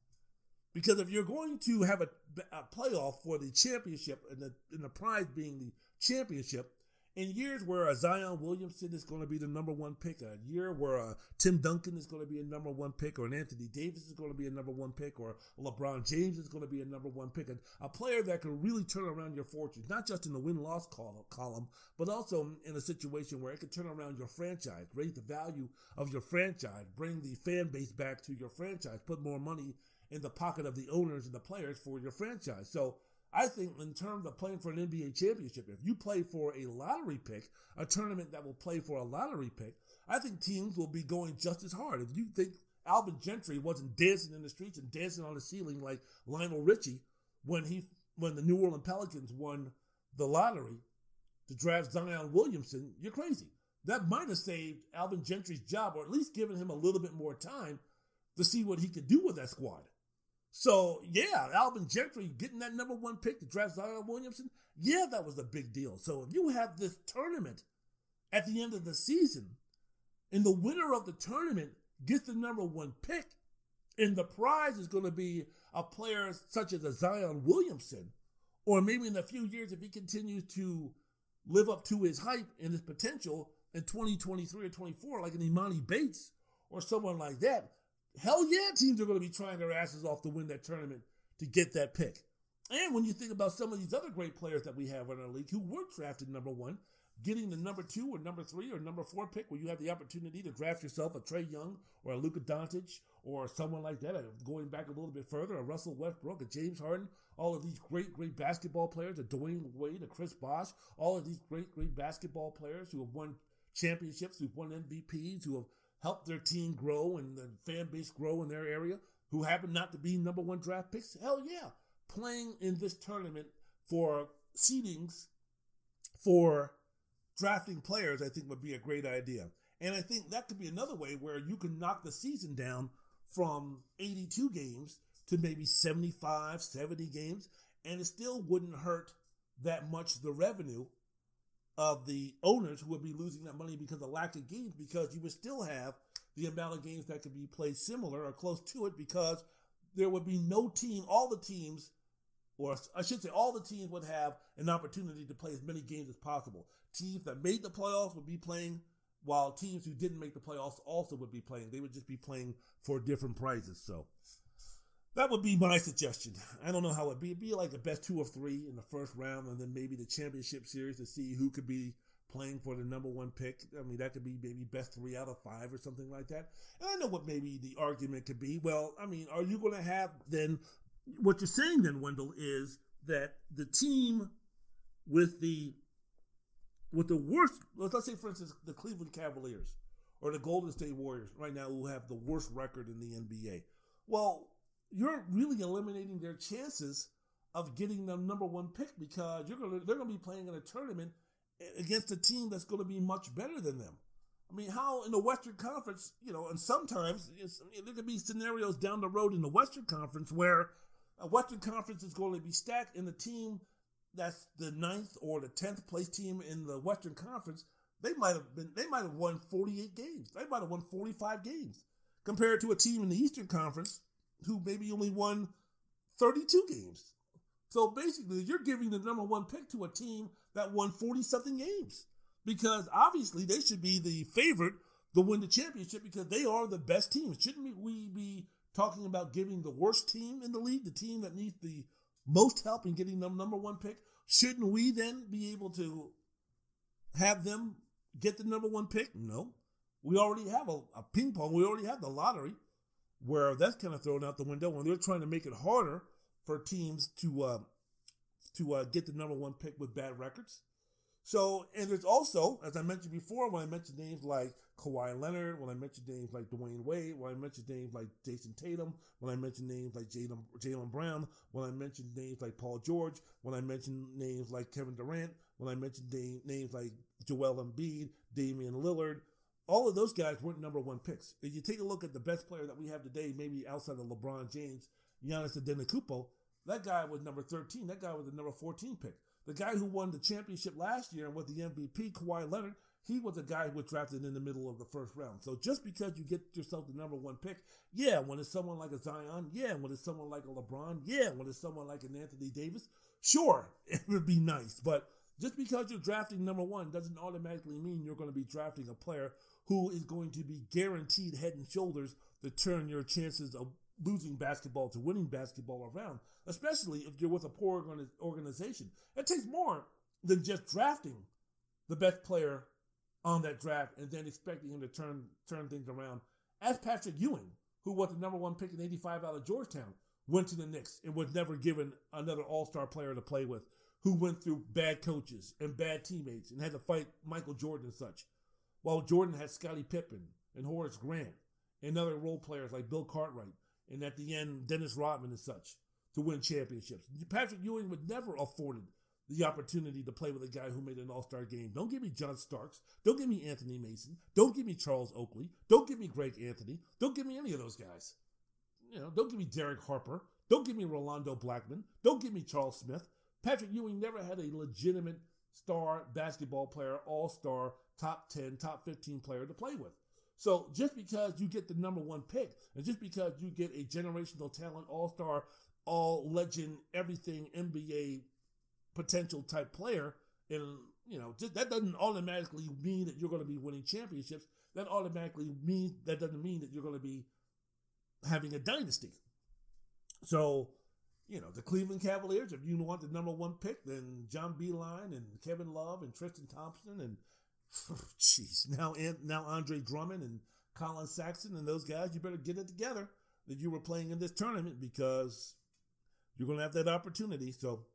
Because if you're going to have a, a playoff for the championship and the, and the prize being the championship, in years where a Zion Williamson is going to be the number one pick, a year where a Tim Duncan is going to be a number one pick, or an Anthony Davis is going to be a number one pick, or LeBron James is going to be a number one pick, a player that can really turn around your fortunes, not just in the win loss column, but also in a situation where it can turn around your franchise, raise the value of your franchise, bring the fan base back to your franchise, put more money in the pocket of the owners and the players for your franchise. So I think in terms of playing for an NBA championship, if you play for a lottery pick, a tournament that will play for a lottery pick, I think teams will be going just as hard. If you think Alvin Gentry wasn't dancing in the streets and dancing on the ceiling like Lionel Richie when he when the New Orleans Pelicans won the lottery to draft Zion Williamson, you're crazy. That might have saved Alvin Gentry's job, or at least given him a little bit more time to see what he could do with that squad. So yeah, Alvin Gentry getting that number one pick to draft Zion Williamson, yeah, that was a big deal. So if you have this tournament at the end of the season, and the winner of the tournament gets the number one pick, and the prize is going to be a player such as a Zion Williamson, or maybe in a few years if he continues to live up to his hype and his potential in 2023 or 24, like an Emoni Bates or someone like that, hell yeah, teams are going to be trying their asses off to win that tournament to get that pick. And when you think about some of these other great players that we have in our league who were drafted number one, getting the number two or number three or number four pick where you have the opportunity to draft yourself a Trae Young or a Luka Doncic or someone like that, going back a little bit further, a Russell Westbrook, a James Harden, all of these great, great basketball players, a Dwyane Wade, a Chris Bosh, all of these great, great basketball players who have won championships, who've won MVPs, who have helped their team grow and the fan base grow in their area, who happen not to be number one draft picks. Hell yeah. Playing in this tournament for seedings for drafting players, I think would be a great idea. And I think that could be another way where you can knock the season down from 82 games to maybe 75, 70 games, and it still wouldn't hurt that much the revenue of the owners who would be losing that money because of lack of games, because you would still have the amount of games that could be played similar or close to it, because there would be no team, all the teams or I should say, all the teams would have an opportunity to play as many games as possible. Teams that made the playoffs would be playing, while teams who didn't make the playoffs also would be playing. They would just be playing for different prizes. So that would be my suggestion. I don't know how it'd be. It'd be like the best two or three in the first round, and then maybe the championship series to see who could be playing for the number one pick. I mean, that could be maybe best three out of five or something like that. And I know what maybe the argument could be. Well, I mean, are you going to have then what you're saying then, Wendell, is that the team with the with the worst, let's say for instance, the Cleveland Cavaliers or the Golden State Warriors right now who have the worst record in the NBA. Well, you're really eliminating their chances of getting the number one pick because you're gonna they're gonna be playing in a tournament against a team that's going to be much better than them. I mean, how in the Western Conference, you know, and sometimes there could be scenarios down the road in the Western Conference where a Western Conference is going to be stacked, and the team that's the ninth or the tenth place team in the Western Conference, they might have been they might have won 48 games. They might have won 45 games compared to a team in the Eastern Conference who maybe only won 32 games. So basically, you're giving the number one pick to a team that won 40 something games because obviously they should be the favorite to win the championship because they are the best team. Shouldn't we be talking about giving the worst team in the league, the team that needs the most help in getting them number one pick, shouldn't we then be able to have them get the number one pick? No. We already have a, a ping pong. We already have the lottery where that's kind of thrown out the window when they're trying to make it harder for teams to uh, to uh, get the number one pick with bad records. So, and there's also, as I mentioned before, when I mentioned names like Kawhi Leonard, when I mentioned names like Dwyane Wade, when I mentioned names like Jayson Tatum, when I mentioned names like Jalen, Jaylen Brown, when I mentioned names like Paul George, when I mentioned names like Kevin Durant, when I mentioned name, names like Joel Embiid, Damian Lillard, all of those guys weren't number one picks. If you take a look at the best player that we have today, maybe outside of LeBron James, Giannis Antetokounmpo, that guy was number 13. That guy was the number 14 pick. The guy who won the championship last year and was the MVP, Kawhi Leonard, he was a guy who was drafted in the middle of the first round. So just because you get yourself the number one pick, yeah, when it's someone like a Zion, yeah, when it's someone like a LeBron, yeah, when it's someone like an Anthony Davis, sure, it would be nice. But just because you're drafting number one doesn't automatically mean you're going to be drafting a player who is going to be guaranteed head and shoulders to turn your chances of losing basketball to winning basketball around, especially if you're with a poor organization. It takes more than just drafting the best player on that draft and then expecting him to turn turn things around. As Patrick Ewing, who was the number one pick in 85 out of Georgetown, went to the Knicks and was never given another all-star player to play with, who went through bad coaches and bad teammates and had to fight Michael Jordan and such. While Jordan had Scottie Pippen and Horace Grant and other role players like Bill Cartwright and at the end Dennis Rodman and such to win championships. Patrick Ewing would never afforded the opportunity to play with a guy who made an all-star game. Don't give me John Starks. Don't give me Anthony Mason. Don't give me Charles Oakley. Don't give me Greg Anthony. Don't give me any of those guys. You know, don't give me Derek Harper. Don't give me Rolando Blackman. Don't give me Charles Smith. Patrick Ewing never had a legitimate star basketball player, all-star, top 10, top 15 player to play with. So just because you get the number one pick, and just because you get a generational talent, all star, all legend, everything NBA potential type player, and you know that doesn't automatically mean that you're going to be winning championships. That automatically means that doesn't mean that you're going to be having a dynasty. So you know, the Cleveland Cavaliers, if you want the number one pick, then John Beilein and Kevin Love and Tristan Thompson and jeez, now now Andre Drummond and Collin Sexton and those guys, you better get it together that you were playing in this tournament because you're going to have that opportunity. So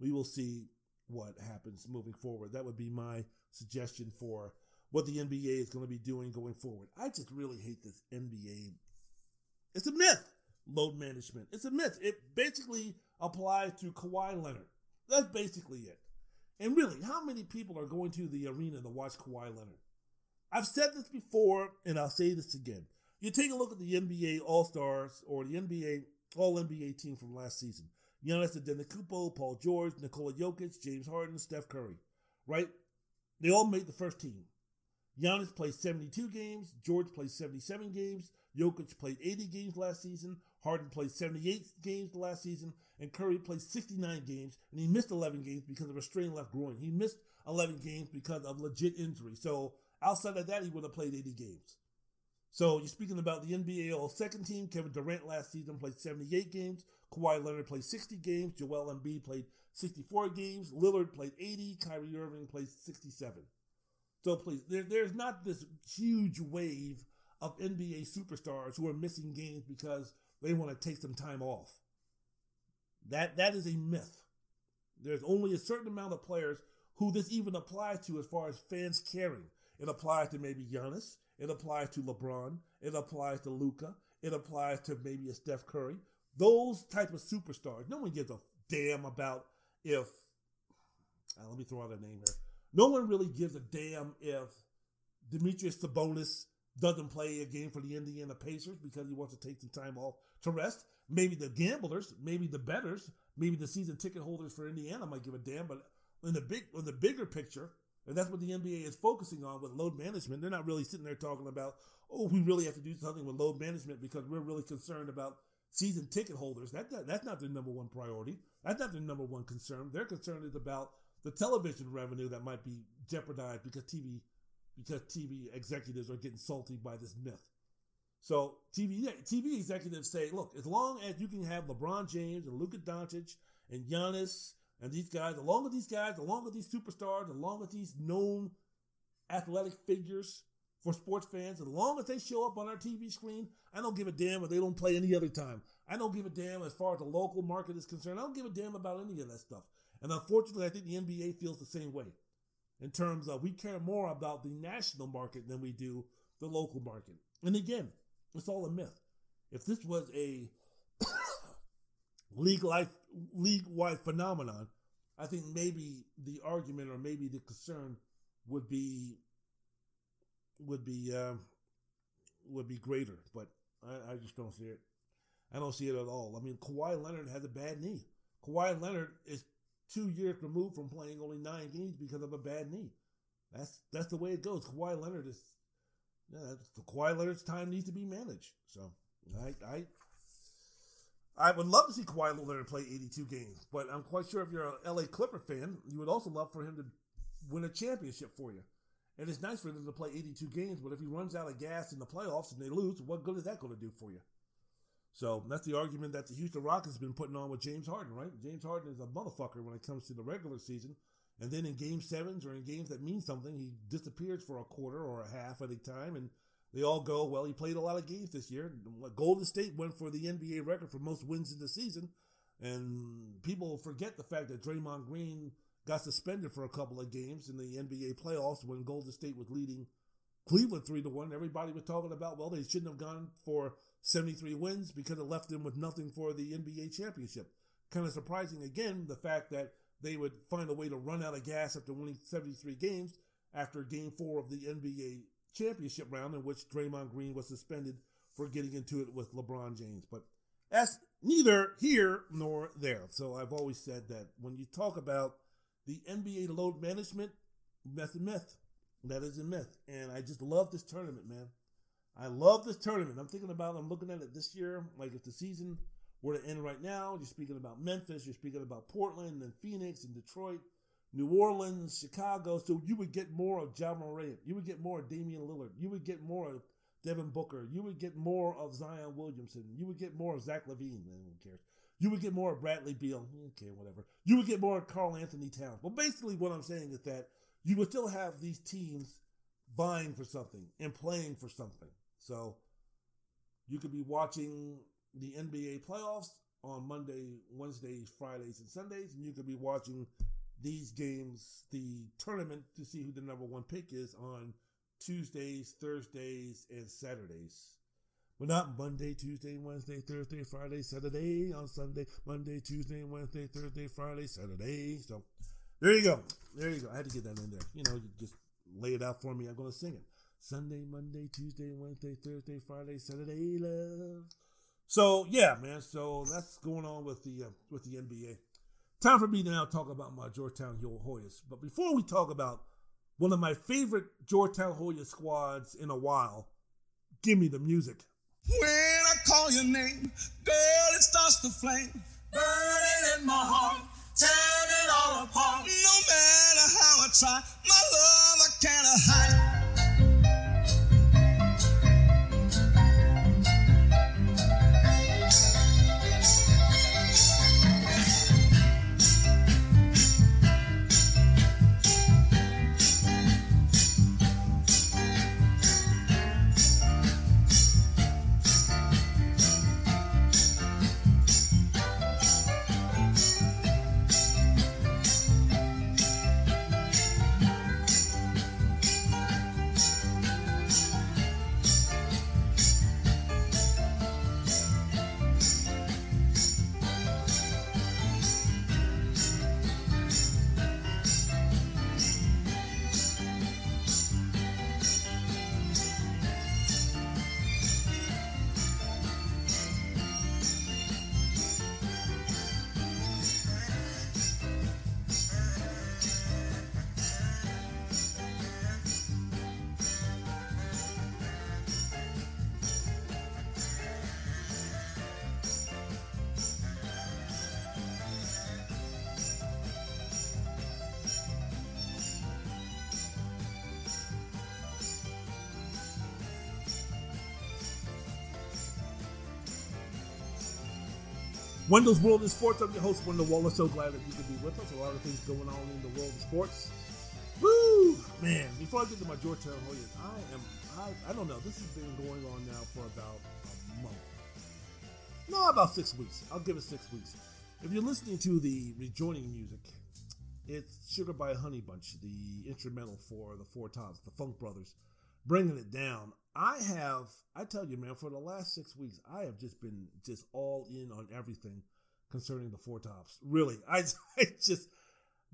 we will see what happens moving forward. That would be my suggestion for what the NBA is going to be doing going forward. I just really hate this NBA. It's a myth, load management. It's a myth. It basically applies to Kawhi Leonard. That's basically it. And really, how many people are going to the arena to watch Kawhi Leonard? I've said this before, and I'll say this again. You take a look at the NBA All Stars or the NBA All NBA team from last season. Giannis Antetokounmpo, Paul George, Nikola Jokic, James Harden, Steph Curry. Right? They all made the first team. Giannis played 72 games. George played 77 games. Jokic played 80 games last season. Harden played 78 games last season. And Curry played 69 games. And he missed 11 games because of a strained left groin. He missed 11 games because of legit injury. So outside of that, he would have played 80 games. So you're speaking about the NBA All Second Team. Kevin Durant last season played 78 games. Kawhi Leonard played 60 games. Joel Embiid played 64 games. Lillard played 80. Kyrie Irving played 67. So please, there, there's not this huge wave of NBA superstars who are missing games because they want to take some time off. That that is a myth. There's only a certain amount of players who this even applies to as far as fans caring. It applies to maybe Giannis. It applies to LeBron. It applies to Luka. It applies to maybe a Steph Curry. Those type of superstars. No one gives a damn about if. Uh, let me throw out a name here. No one really gives a damn if Domantas Sabonis doesn't play a game for the Indiana Pacers because he wants to take some time off to rest. Maybe the gamblers, maybe the betters, maybe the season ticket holders for Indiana might give a damn. But in the big, in the bigger picture, and that's what the NBA is focusing on with load management. They're not really sitting there talking about, oh, we really have to do something with load management because we're really concerned about season ticket holders. That, that that's not their number one priority. That's not their number one concern. Their concern is about the television revenue that might be jeopardized because TV because TV executives are getting salty by this myth. So TV TV executives say, look, as long as you can have LeBron James and Luka Doncic and Giannis and these guys, along with these guys, along with these superstars, along with these known athletic figures for sports fans, as long as they show up on our TV screen, I don't give a damn if they don't play any other time. I don't give a damn as far as the local market is concerned. I don't give a damn about any of that stuff. And unfortunately, I think the NBA feels the same way in terms of we care more about the national market than we do the local market. And again, it's all a myth. If this was a league life league wide phenomenon, I think maybe the argument or maybe the concern would be would be uh, would be greater. But I, I just don't see it. I don't see it at all. I mean, Kawhi Leonard has a bad knee. Kawhi Leonard is two years removed from playing only nine games because of a bad knee. That's that's the way it goes. Kawhi Leonard is yeah, Kawhi Leonard's time needs to be managed. So I I I would love to see Kawhi Leonard play 82 games, but I'm quite sure if you're a LA Clipper fan, you would also love for him to win a championship for you. And it's nice for them to play 82 games, but if he runs out of gas in the playoffs and they lose, what good is that going to do for you? So that's the argument that the Houston Rockets have been putting on with James Harden, right? James Harden is a motherfucker when it comes to the regular season. And then in game sevens or in games that mean something, he disappears for a quarter or a half at a time. And they all go, well, he played a lot of games this year. Golden State went for the NBA record for most wins in the season. And people forget the fact that Draymond Green got suspended for a couple of games in the NBA playoffs when Golden State was leading Cleveland 3 to 1. Everybody was talking about, well, they shouldn't have gone for 73 wins because it left them with nothing for the NBA championship. Kind of surprising again, the fact that they would find a way to run out of gas after winning 73 games after game four of the NBA championship round in which Draymond Green was suspended for getting into it with LeBron James. But that's neither here nor there. So I've always said that when you talk about the NBA load management, that's a myth. That is a myth. And I just love this tournament, man. I love this tournament. I'm thinking about, I'm looking at it this year. Like if the season were to end right now, you're speaking about Memphis, you're speaking about Portland and Phoenix and Detroit, New Orleans, Chicago. So you would get more of Ja Morant. You would get more of Damian Lillard. You would get more of Devin Booker. You would get more of Zion Williamson. You would get more of Zach LaVine. One cares. You would get more of Bradley Beal. Okay, whatever. You would get more of Karl-Anthony Towns. But basically, what I'm saying is that you would still have these teams vying for something and playing for something. So you could be watching the NBA playoffs on Monday, Wednesdays, Fridays, and Sundays, and you could be watching these games, the tournament, to see who the number one pick is on Tuesdays, Thursdays, and Saturdays. But not Monday, Tuesday, Wednesday, Thursday, Friday, Saturday on Sunday, Monday, Tuesday, Wednesday, Thursday, Friday, Saturday. So there you go. There you go. I had to get that in there. You know, you just lay it out for me. I'm going to sing it. Sunday, Monday, Tuesday, Wednesday, Thursday, Friday, Saturday, love. So yeah, man. So that's going on with the uh, with the NBA. Time for me to now talk about my Georgetown Hoyas. But before we talk about one of my favorite Georgetown Hoya squads in a while, give me the music. When I call your name, girl, it starts to flame, burning in my heart, tearing it all apart. No matter how I try, my love I can't hide. Wendell's World of Sports. I'm your host, Wendell Wallace. So glad that you could be with us. A lot of things going on in the world of sports. Woo! Man, before I get to my Georgetown Hoyas, I am, I, I don't know, this has been going on now for about a month. No, about six weeks. I'll give it six weeks. If you're listening to the rejoining music, it's Sugar by Honey Bunch, the instrumental for the Four Tops, the Funk Brothers, bringing it down. I have, I tell you, man, for the last six weeks, I have just been just all in on everything concerning the Four Tops. Really, I, I just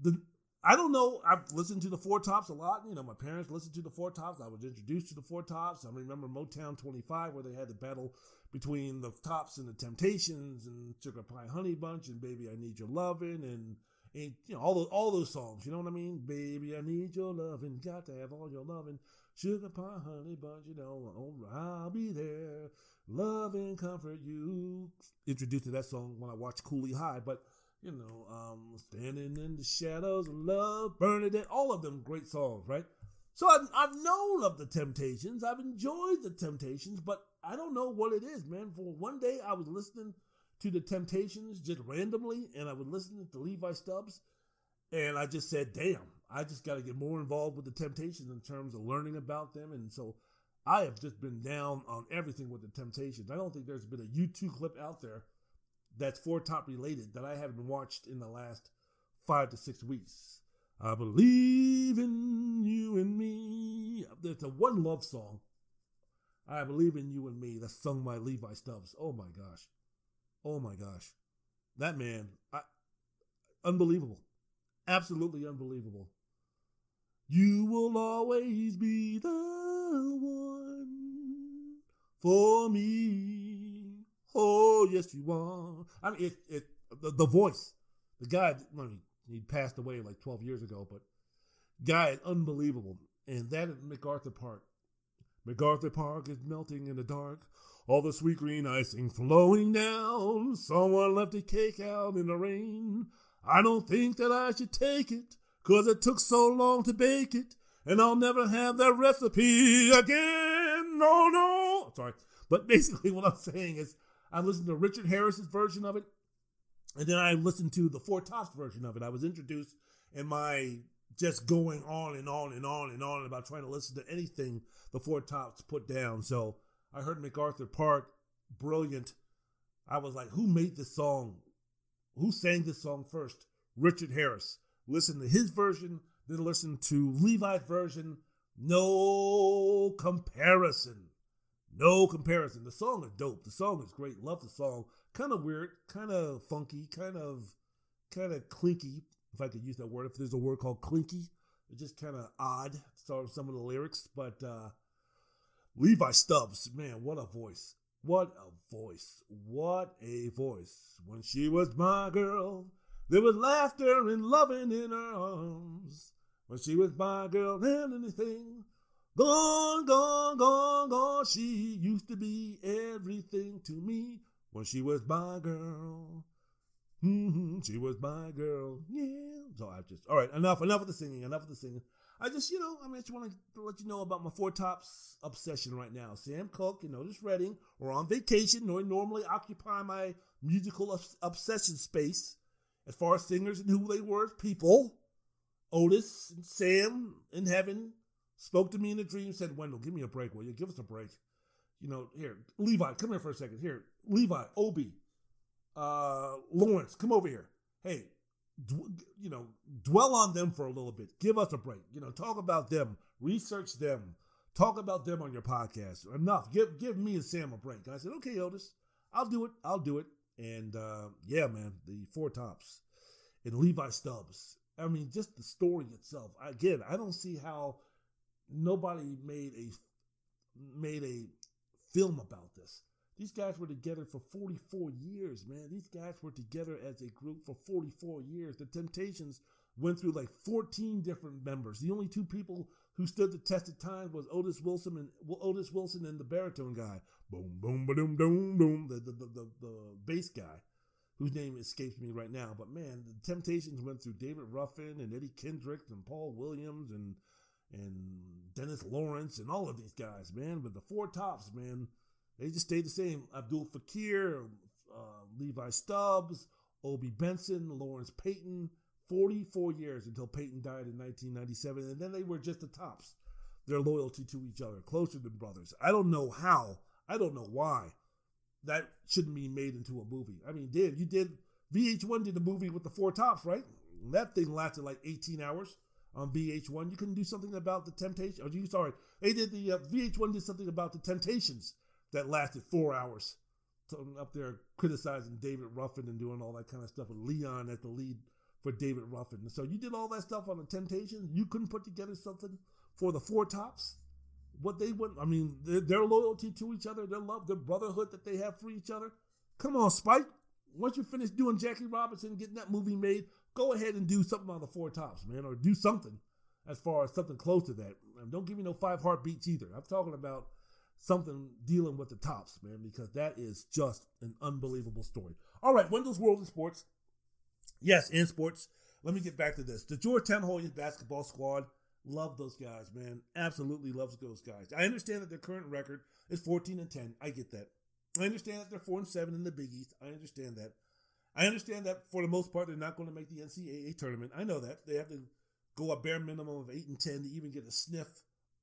the. I don't know. I've listened to the Four Tops a lot. You know, my parents listened to the Four Tops. I was introduced to the Four Tops. I remember Motown 25, where they had the battle between the Tops and the Temptations and Sugar Pie Honey Bunch and Baby I Need Your Lovin' and, and you know all those all those songs. You know what I mean? Baby I Need Your Lovin', got to have all your lovin'. Sugar pie, honey bunch, you know, I'll be there. Love and comfort you. Introduced to that song when I watched Cooley High, but you know, um, standing in the shadows of love, it, all of them great songs, right? So I've, I've known of the Temptations. I've enjoyed the Temptations, but I don't know what it is, man. For one day, I was listening to the Temptations just randomly, and I was listening to Levi Stubbs, and I just said, "Damn, I just got to get more involved with the Temptations in terms of learning about them. And so I have just been down on everything with the Temptations. I don't think there's been a YouTube clip out there that's Four Top related that I haven't watched in the last five to six weeks. I believe in you and me. There's a one love song. I believe in you and me that's sung by Levi Stubbs. Oh my gosh. Oh my gosh. That man, I, unbelievable. Absolutely unbelievable. You will always be the one for me. Oh, yes, you are. I mean, it, it, the, the voice, the guy, I mean, he passed away like 12 years ago, but guy, unbelievable. And that at MacArthur Park. MacArthur Park is melting in the dark. All the sweet green icing flowing down. Someone left a cake out in the rain. I don't think that I should take it. Cause it took so long to bake it, and I'll never have that recipe again. No, no. Sorry. But basically, what I'm saying is, I listened to Richard Harris's version of it. And then I listened to the Four Tops version of it. I was introduced in my just going on and on and on and on about trying to listen to anything the Four Tops put down. So I heard MacArthur Park, brilliant. I was like, who made this song? Who sang this song first? Richard Harris. Listen to his version, then listen to Levi's version. No comparison. No comparison. The song is dope. The song is great. Love the song. Kind of weird, kind of funky, kind of kind of clinky, if I could use that word. If there's a word called clinky, it's just kind of odd. Sort some of the lyrics, but uh, Levi Stubbs, man, what a voice! What a voice! What a voice! When she was my girl, there was laughter and loving in her arms. When she was my girl, and anything Gone, gone, gone, gone. She used to be everything to me when she was my girl. Mm-hmm. She was my girl. Yeah. So I just, all right, enough, enough of the singing, enough of the singing. I just, you know, I mean, I just want to let you know about my Four Tops obsession right now. Sam Cooke and Otis Redding are on vacation, or normally occupy my musical obsession space as far as singers and who they were as people. Otis and Sam in heaven spoke to me in a dream, said, Wendell, give me a break, will you? Give us a break. You know, here, Levi, come here for a second. Here, Levi, Obie, uh, Lawrence, come over here. Hey, you know, dwell on them for a little bit. Give us a break. You know, talk about them, research them, talk about them on your podcast. Enough. Give give me and Sam a break. And I said, okay, Otis, I'll do it. I'll do it. And uh, yeah, man, the four tops and Levi Stubbs. I mean, just the story itself. Again, I don't see how nobody made a made a film about this. These guys were together for 44 years, man. These guys were together as a group for 44 years. The Temptations went through like 14 different members. The only two people who stood the test of time was Otis Wilson and Otis Wilson and the baritone guy. Boom, boom, ba doom, boom, boom. The, the, the, the, the bass guy, whose name escapes me right now. But man, the Temptations went through David Ruffin and Eddie Kendrick and Paul Williams and and Dennis Lawrence and all of these guys, man. But the four tops, man, they just stayed the same. Abdul Fakir, uh, Levi Stubbs, Obie Benson, Lawrence Payton, 44 years until Payton died in 1997. And then they were just the tops. Their loyalty to each other, closer than brothers. I don't know how. I don't know why. That shouldn't be made into a movie. I mean, Dave, you did VH1 did a movie with the four tops, right? That thing lasted like 18 hours on VH1. You couldn't do something about the Temptation. Or you sorry, they did the uh, VH1 did something about the Temptations that lasted four hours. So up there criticizing David Ruffin and doing all that kind of stuff with Leon as the lead for David Ruffin. So you did all that stuff on the Temptations. You couldn't put together something for the Four Tops. What they went, I mean, their, their loyalty to each other, their love, their brotherhood that they have for each other. Come on, Spike. Once you finish doing Jackie Robinson, getting that movie made, go ahead and do something on the four tops, man, or do something as far as something close to that. And don't give me no five heartbeats either. I'm talking about something dealing with the tops, man, because that is just an unbelievable story. All right, Wendell's World of Sports. Yes, in sports. Let me get back to this. The Georgetown Hoyas basketball squad. Love those guys, man. Absolutely loves those guys. I understand that their current record is 14 and 10. I get that. I understand that they're 4 and 7 in the Big East. I understand that. I understand that for the most part, they're not going to make the NCAA tournament. I know that. They have to go a bare minimum of 8 and 10 to even get a sniff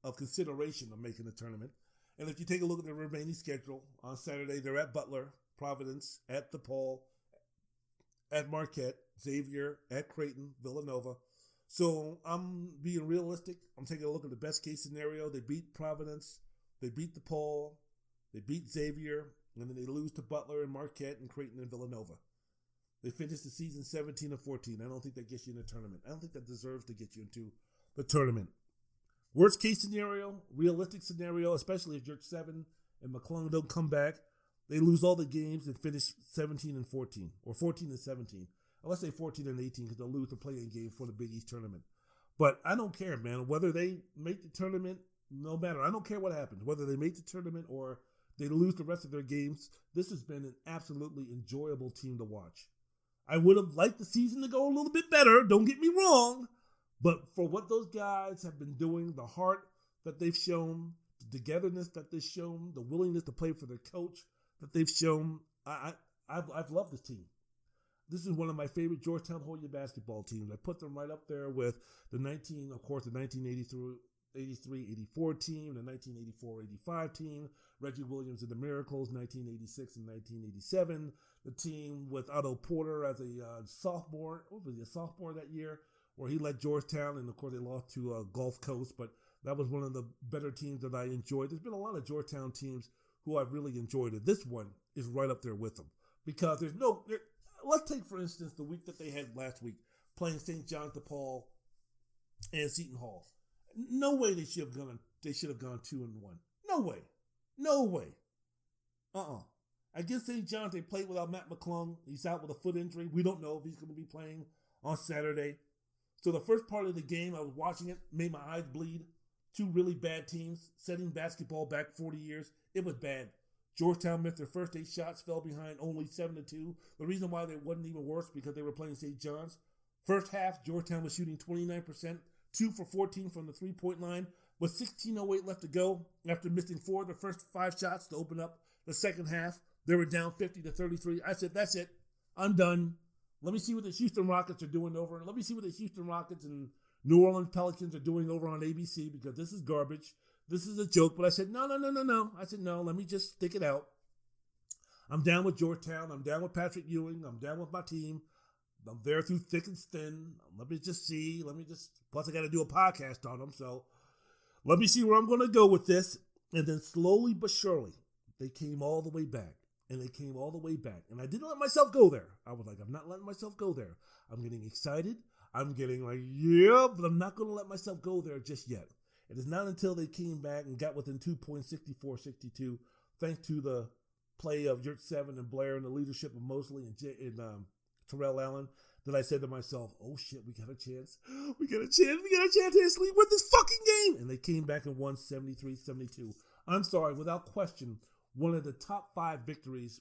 of consideration of making the tournament. And if you take a look at their remaining schedule, on Saturday, they're at Butler, Providence, at the DePaul, at Marquette, Xavier, at Creighton, Villanova. So I'm being realistic. I'm taking a look at the best case scenario. They beat Providence, they beat the DePaul, they beat Xavier, and then they lose to Butler and Marquette and Creighton and Villanova. They finished the season 17 and 14. I don't think that gets you in the tournament. I don't think that deserves to get you into the tournament. Worst case scenario, realistic scenario, especially if Yurtseven and McClung don't come back, they lose all the games and finish 17 and 14, or 14 and 17. Let's say 14 and 18 because they'll lose the playing game for the Big East tournament. But I don't care, man. Whether they make the tournament, no matter. I don't care what happens. Whether they make the tournament or they lose the rest of their games, this has been an absolutely enjoyable team to watch. I would have liked the season to go a little bit better, don't get me wrong. But for what those guys have been doing, the heart that they've shown, the togetherness that they've shown, the willingness to play for their coach that they've shown, I, I have I've loved this team. this is one of my favorite Georgetown Hoya basketball teams. I put them right up there with the 19, of course, the 1983 83 84 team, the 1984 85 team, Reggie Williams and the Miracles, 1986 and 1987, the team with Otto Porter as a uh, sophomore, what was he, a sophomore that year, where he led Georgetown, and of course they lost to uh, Gulf Coast, but that was one of the better teams that I enjoyed. There's been a lot of Georgetown teams who I've really enjoyed it. This one is right up there with them because there's no. There, let's take for instance the week that they had last week playing St. John DePaul and Seton Hall. No way they should have gone. They should have gone two and one. No way. No way. Uh uh-uh. uh Against St. John's, they played without Matt McClung. He's out with a foot injury. We don't know if he's going to be playing on Saturday. So the first part of the game, I was watching it, made my eyes bleed. Two really bad teams setting basketball back 40 years. It was bad. Georgetown missed their first eight shots, fell behind only seven to two. The reason why they wasn't even worse because they were playing St. John's. First half, Georgetown was shooting 29%, two for 14 from the three point line. With 16.08 left to go, after missing four of the first five shots to open up the second half, they were down 50 to 33. I said, that's it. I'm done. Let me see what the Houston Rockets are doing over. Let me see what the Houston Rockets and New Orleans Pelicans are doing over on ABC because this is garbage. This is a joke. But I said, no, no, no, no, no. I said, no, let me just stick it out. I'm down with Georgetown. I'm down with Patrick Ewing. I'm down with my team. I'm there through thick and thin. Let me just see. Let me just. Plus, I got to do a podcast on them. So let me see where I'm going to go with this. And then slowly but surely, they came all the way back. And they came all the way back. And I didn't let myself go there. I was like, I'm not letting myself go there. I'm getting excited. I'm getting like, yeah, but I'm not going to let myself go there just yet. It is not until they came back and got within 2.64 62, thanks to the play of Yurtseven and Blair and the leadership of Mosely and, J- and um, Terrell Allen, that I said to myself, oh shit, we got a chance. We got a chance. We got a chance to actually win this fucking game. And they came back and won 73 72. I'm sorry, without question, one of the top five victories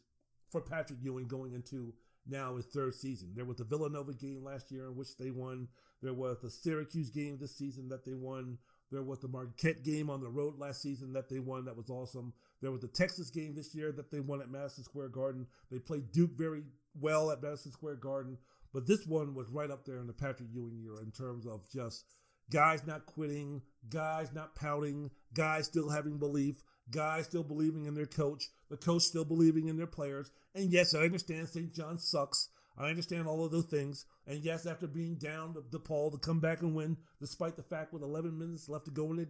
for Patrick Ewing going into now his third season. There was the Villanova game last year in which they won. There was the Syracuse game this season that they won. There was the Marquette game on the road last season that they won. That was awesome. There was the Texas game this year that they won at Madison Square Garden. They played Duke very well at Madison Square Garden. But this one was right up there in the Patrick Ewing year in terms of just guys not quitting, guys not pouting, guys still having belief, guys still believing in their coach, the coach still believing in their players. And yes, I understand St. John sucks. I understand all of those things. And yes, after being down to DePaul to come back and win, despite the fact with 11 minutes left to go in the,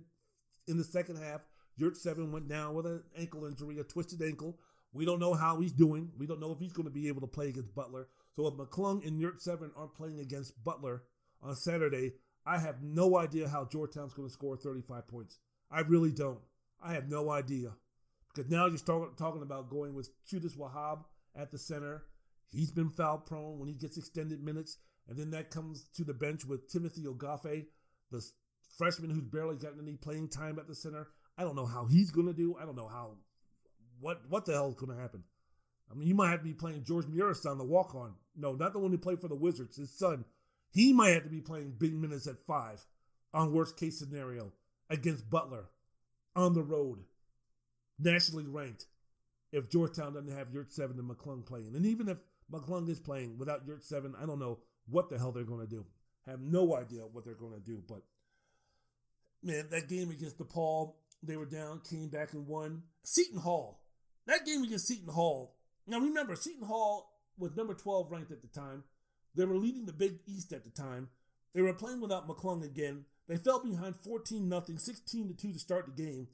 in the second half, Yurtseven went down with an ankle injury, a twisted ankle. We don't know how he's doing. We don't know if he's going to be able to play against Butler. So if McClung and Yurtseven aren't playing against Butler on Saturday, I have no idea how Georgetown's going to score 35 points. I really don't. I have no idea. Because now you're start, talking about going with Qudus Wahab at the center. He's been foul prone when he gets extended minutes. And then that comes to the bench with Timothy Ighoefe, the freshman who's barely gotten any playing time at the center. I don't know how he's going to do. I don't know how, what what the hell is going to happen. I mean, you might have to be playing George Muresan on the walk on. No, not the one who played for the Wizards. His son. He might have to be playing big minutes at five on worst case scenario against Butler on the road, nationally ranked. If Georgetown doesn't have Yurtseven and McClung playing, and even if McClung is playing without Yurtseven, I don't know what the hell they're going to do. I Have no idea what they're going to do. But man, that game against DePaul, they were down, came back and won. Seton Hall, that game against Seton Hall. Now remember, Seton Hall was number 12 ranked at the time. They were leading the Big East at the time. They were playing without McClung again. They fell behind 14 0, 16 2 to start the game.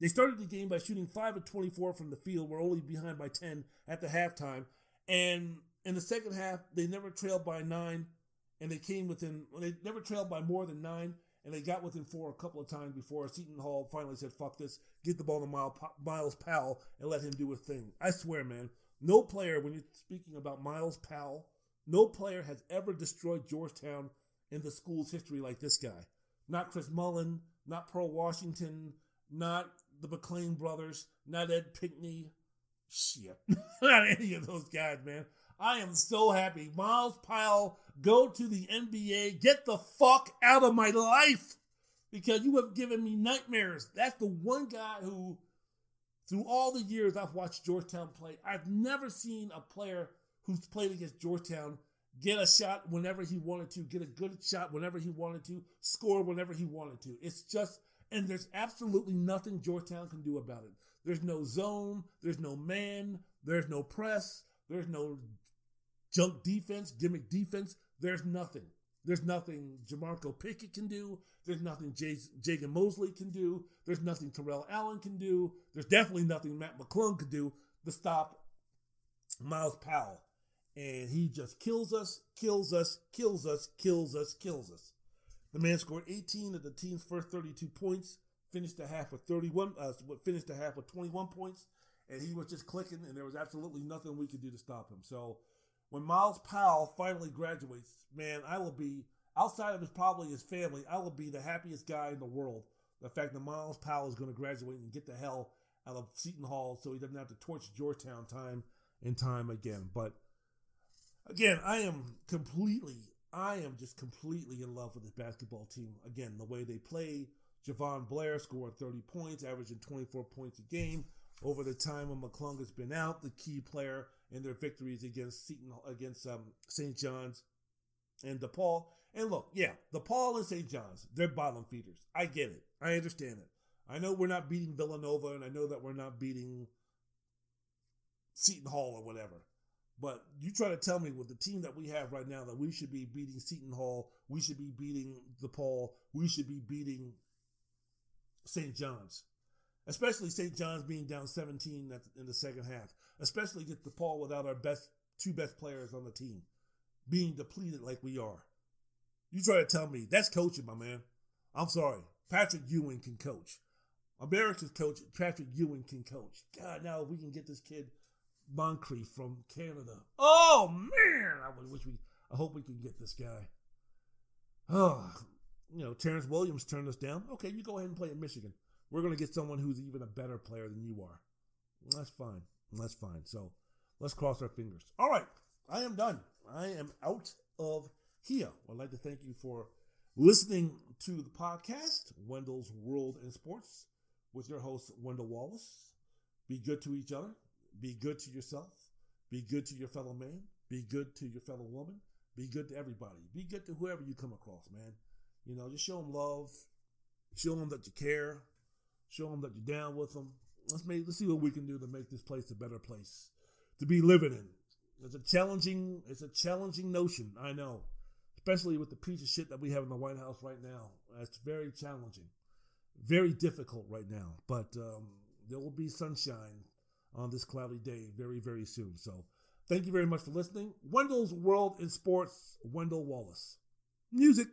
They started the game by shooting 5 of 24 from the field. We're only behind by 10 at the halftime. And in the second half, they never trailed by nine, and they came within, they never trailed by more than nine, and they got within four a couple of times before Seton Hall finally said, fuck this, get the ball to Myles Powell and let him do his thing. I swear, man, no player, when you're speaking about Myles Powell, no player has ever destroyed Georgetown in the school's history like this guy. Not Chris Mullin, not Pearl Washington, not the McLean brothers, not Ed Pinckney. Shit. not any of those guys, man. I am so happy. Myles Powell, go to the NBA. Get the fuck out of my life because you have given me nightmares. That's the one guy who, through all the years I've watched Georgetown play, I've never seen a player who's played against Georgetown get a shot whenever he wanted to, get a good shot whenever he wanted to, score whenever he wanted to. It's just, and there's absolutely nothing Georgetown can do about it. There's no zone, there's no man, there's no press, there's no junk defense, gimmick defense. There's nothing. There's nothing Jamorko Pickett can do. There's nothing Jagan Mosely can do. There's nothing Terrell Allen can do. There's definitely nothing Matt McClung could do to stop Myles Powell. And he just kills us, kills us, kills us, kills us, kills us. The man scored 18 of the team's first 32 points, finished the half with 31, uh, finished the half with 21 points, and he was just clicking, and there was absolutely nothing we could do to stop him. So when Myles Powell finally graduates, man, I will be outside of his probably his family. I will be the happiest guy in the world. The fact that Myles Powell is going to graduate and get the hell out of Seton Hall, so he doesn't have to torch Georgetown time and time again. But again, I am completely, I am just completely in love with this basketball team. Again, the way they play. Jahvon Blair scored 30 points, averaging 24 points a game over the time when McClung has been out, the key player in their victories against Seton, against um, St. John's and DePaul. And look, yeah, DePaul and St. John's, they're bottom feeders. I get it. I understand it. I know we're not beating Villanova, and I know that we're not beating Seton Hall or whatever. But you try to tell me with the team that we have right now that we should be beating Seton Hall, we should be beating DePaul, we should be beating St. John's especially St. John's being down 17 in the second half, especially get the Paul without our best two best players on the team, being depleted like we are. You try to tell me that's coaching, my man. I'm sorry. Patrick Ewing can coach. America's coach, Patrick Ewing can coach. God, now we can get this kid Moncrief from Canada. Oh man, I wish we. I hope we can get this guy. Oh, you know, Terrence Williams turned us down. Okay, you go ahead and play in Michigan. We're going to get someone who's even a better player than you are. That's fine. That's fine. So let's cross our fingers. All right. I am done. I am out of here. I'd like to thank you for listening to the podcast, Wendell's World in Sports, with your host, Wendell Wallace. Be good to each other. Be good to yourself. Be good to your fellow man. Be good to your fellow woman. Be good to everybody. Be good to whoever you come across, man. You know, just show them love. Show them that you care. Show them that you're down with them. Let's make let's see what we can do to make this place a better place to be living in. It's a challenging it's a challenging notion, I know, especially with the piece of shit that we have in the White House right now. It's very challenging, very difficult right now. But um, there will be sunshine on this cloudy day very very soon. So. Thank you very much for listening. Wendell's World in Sports, Wendell Wallace. Music.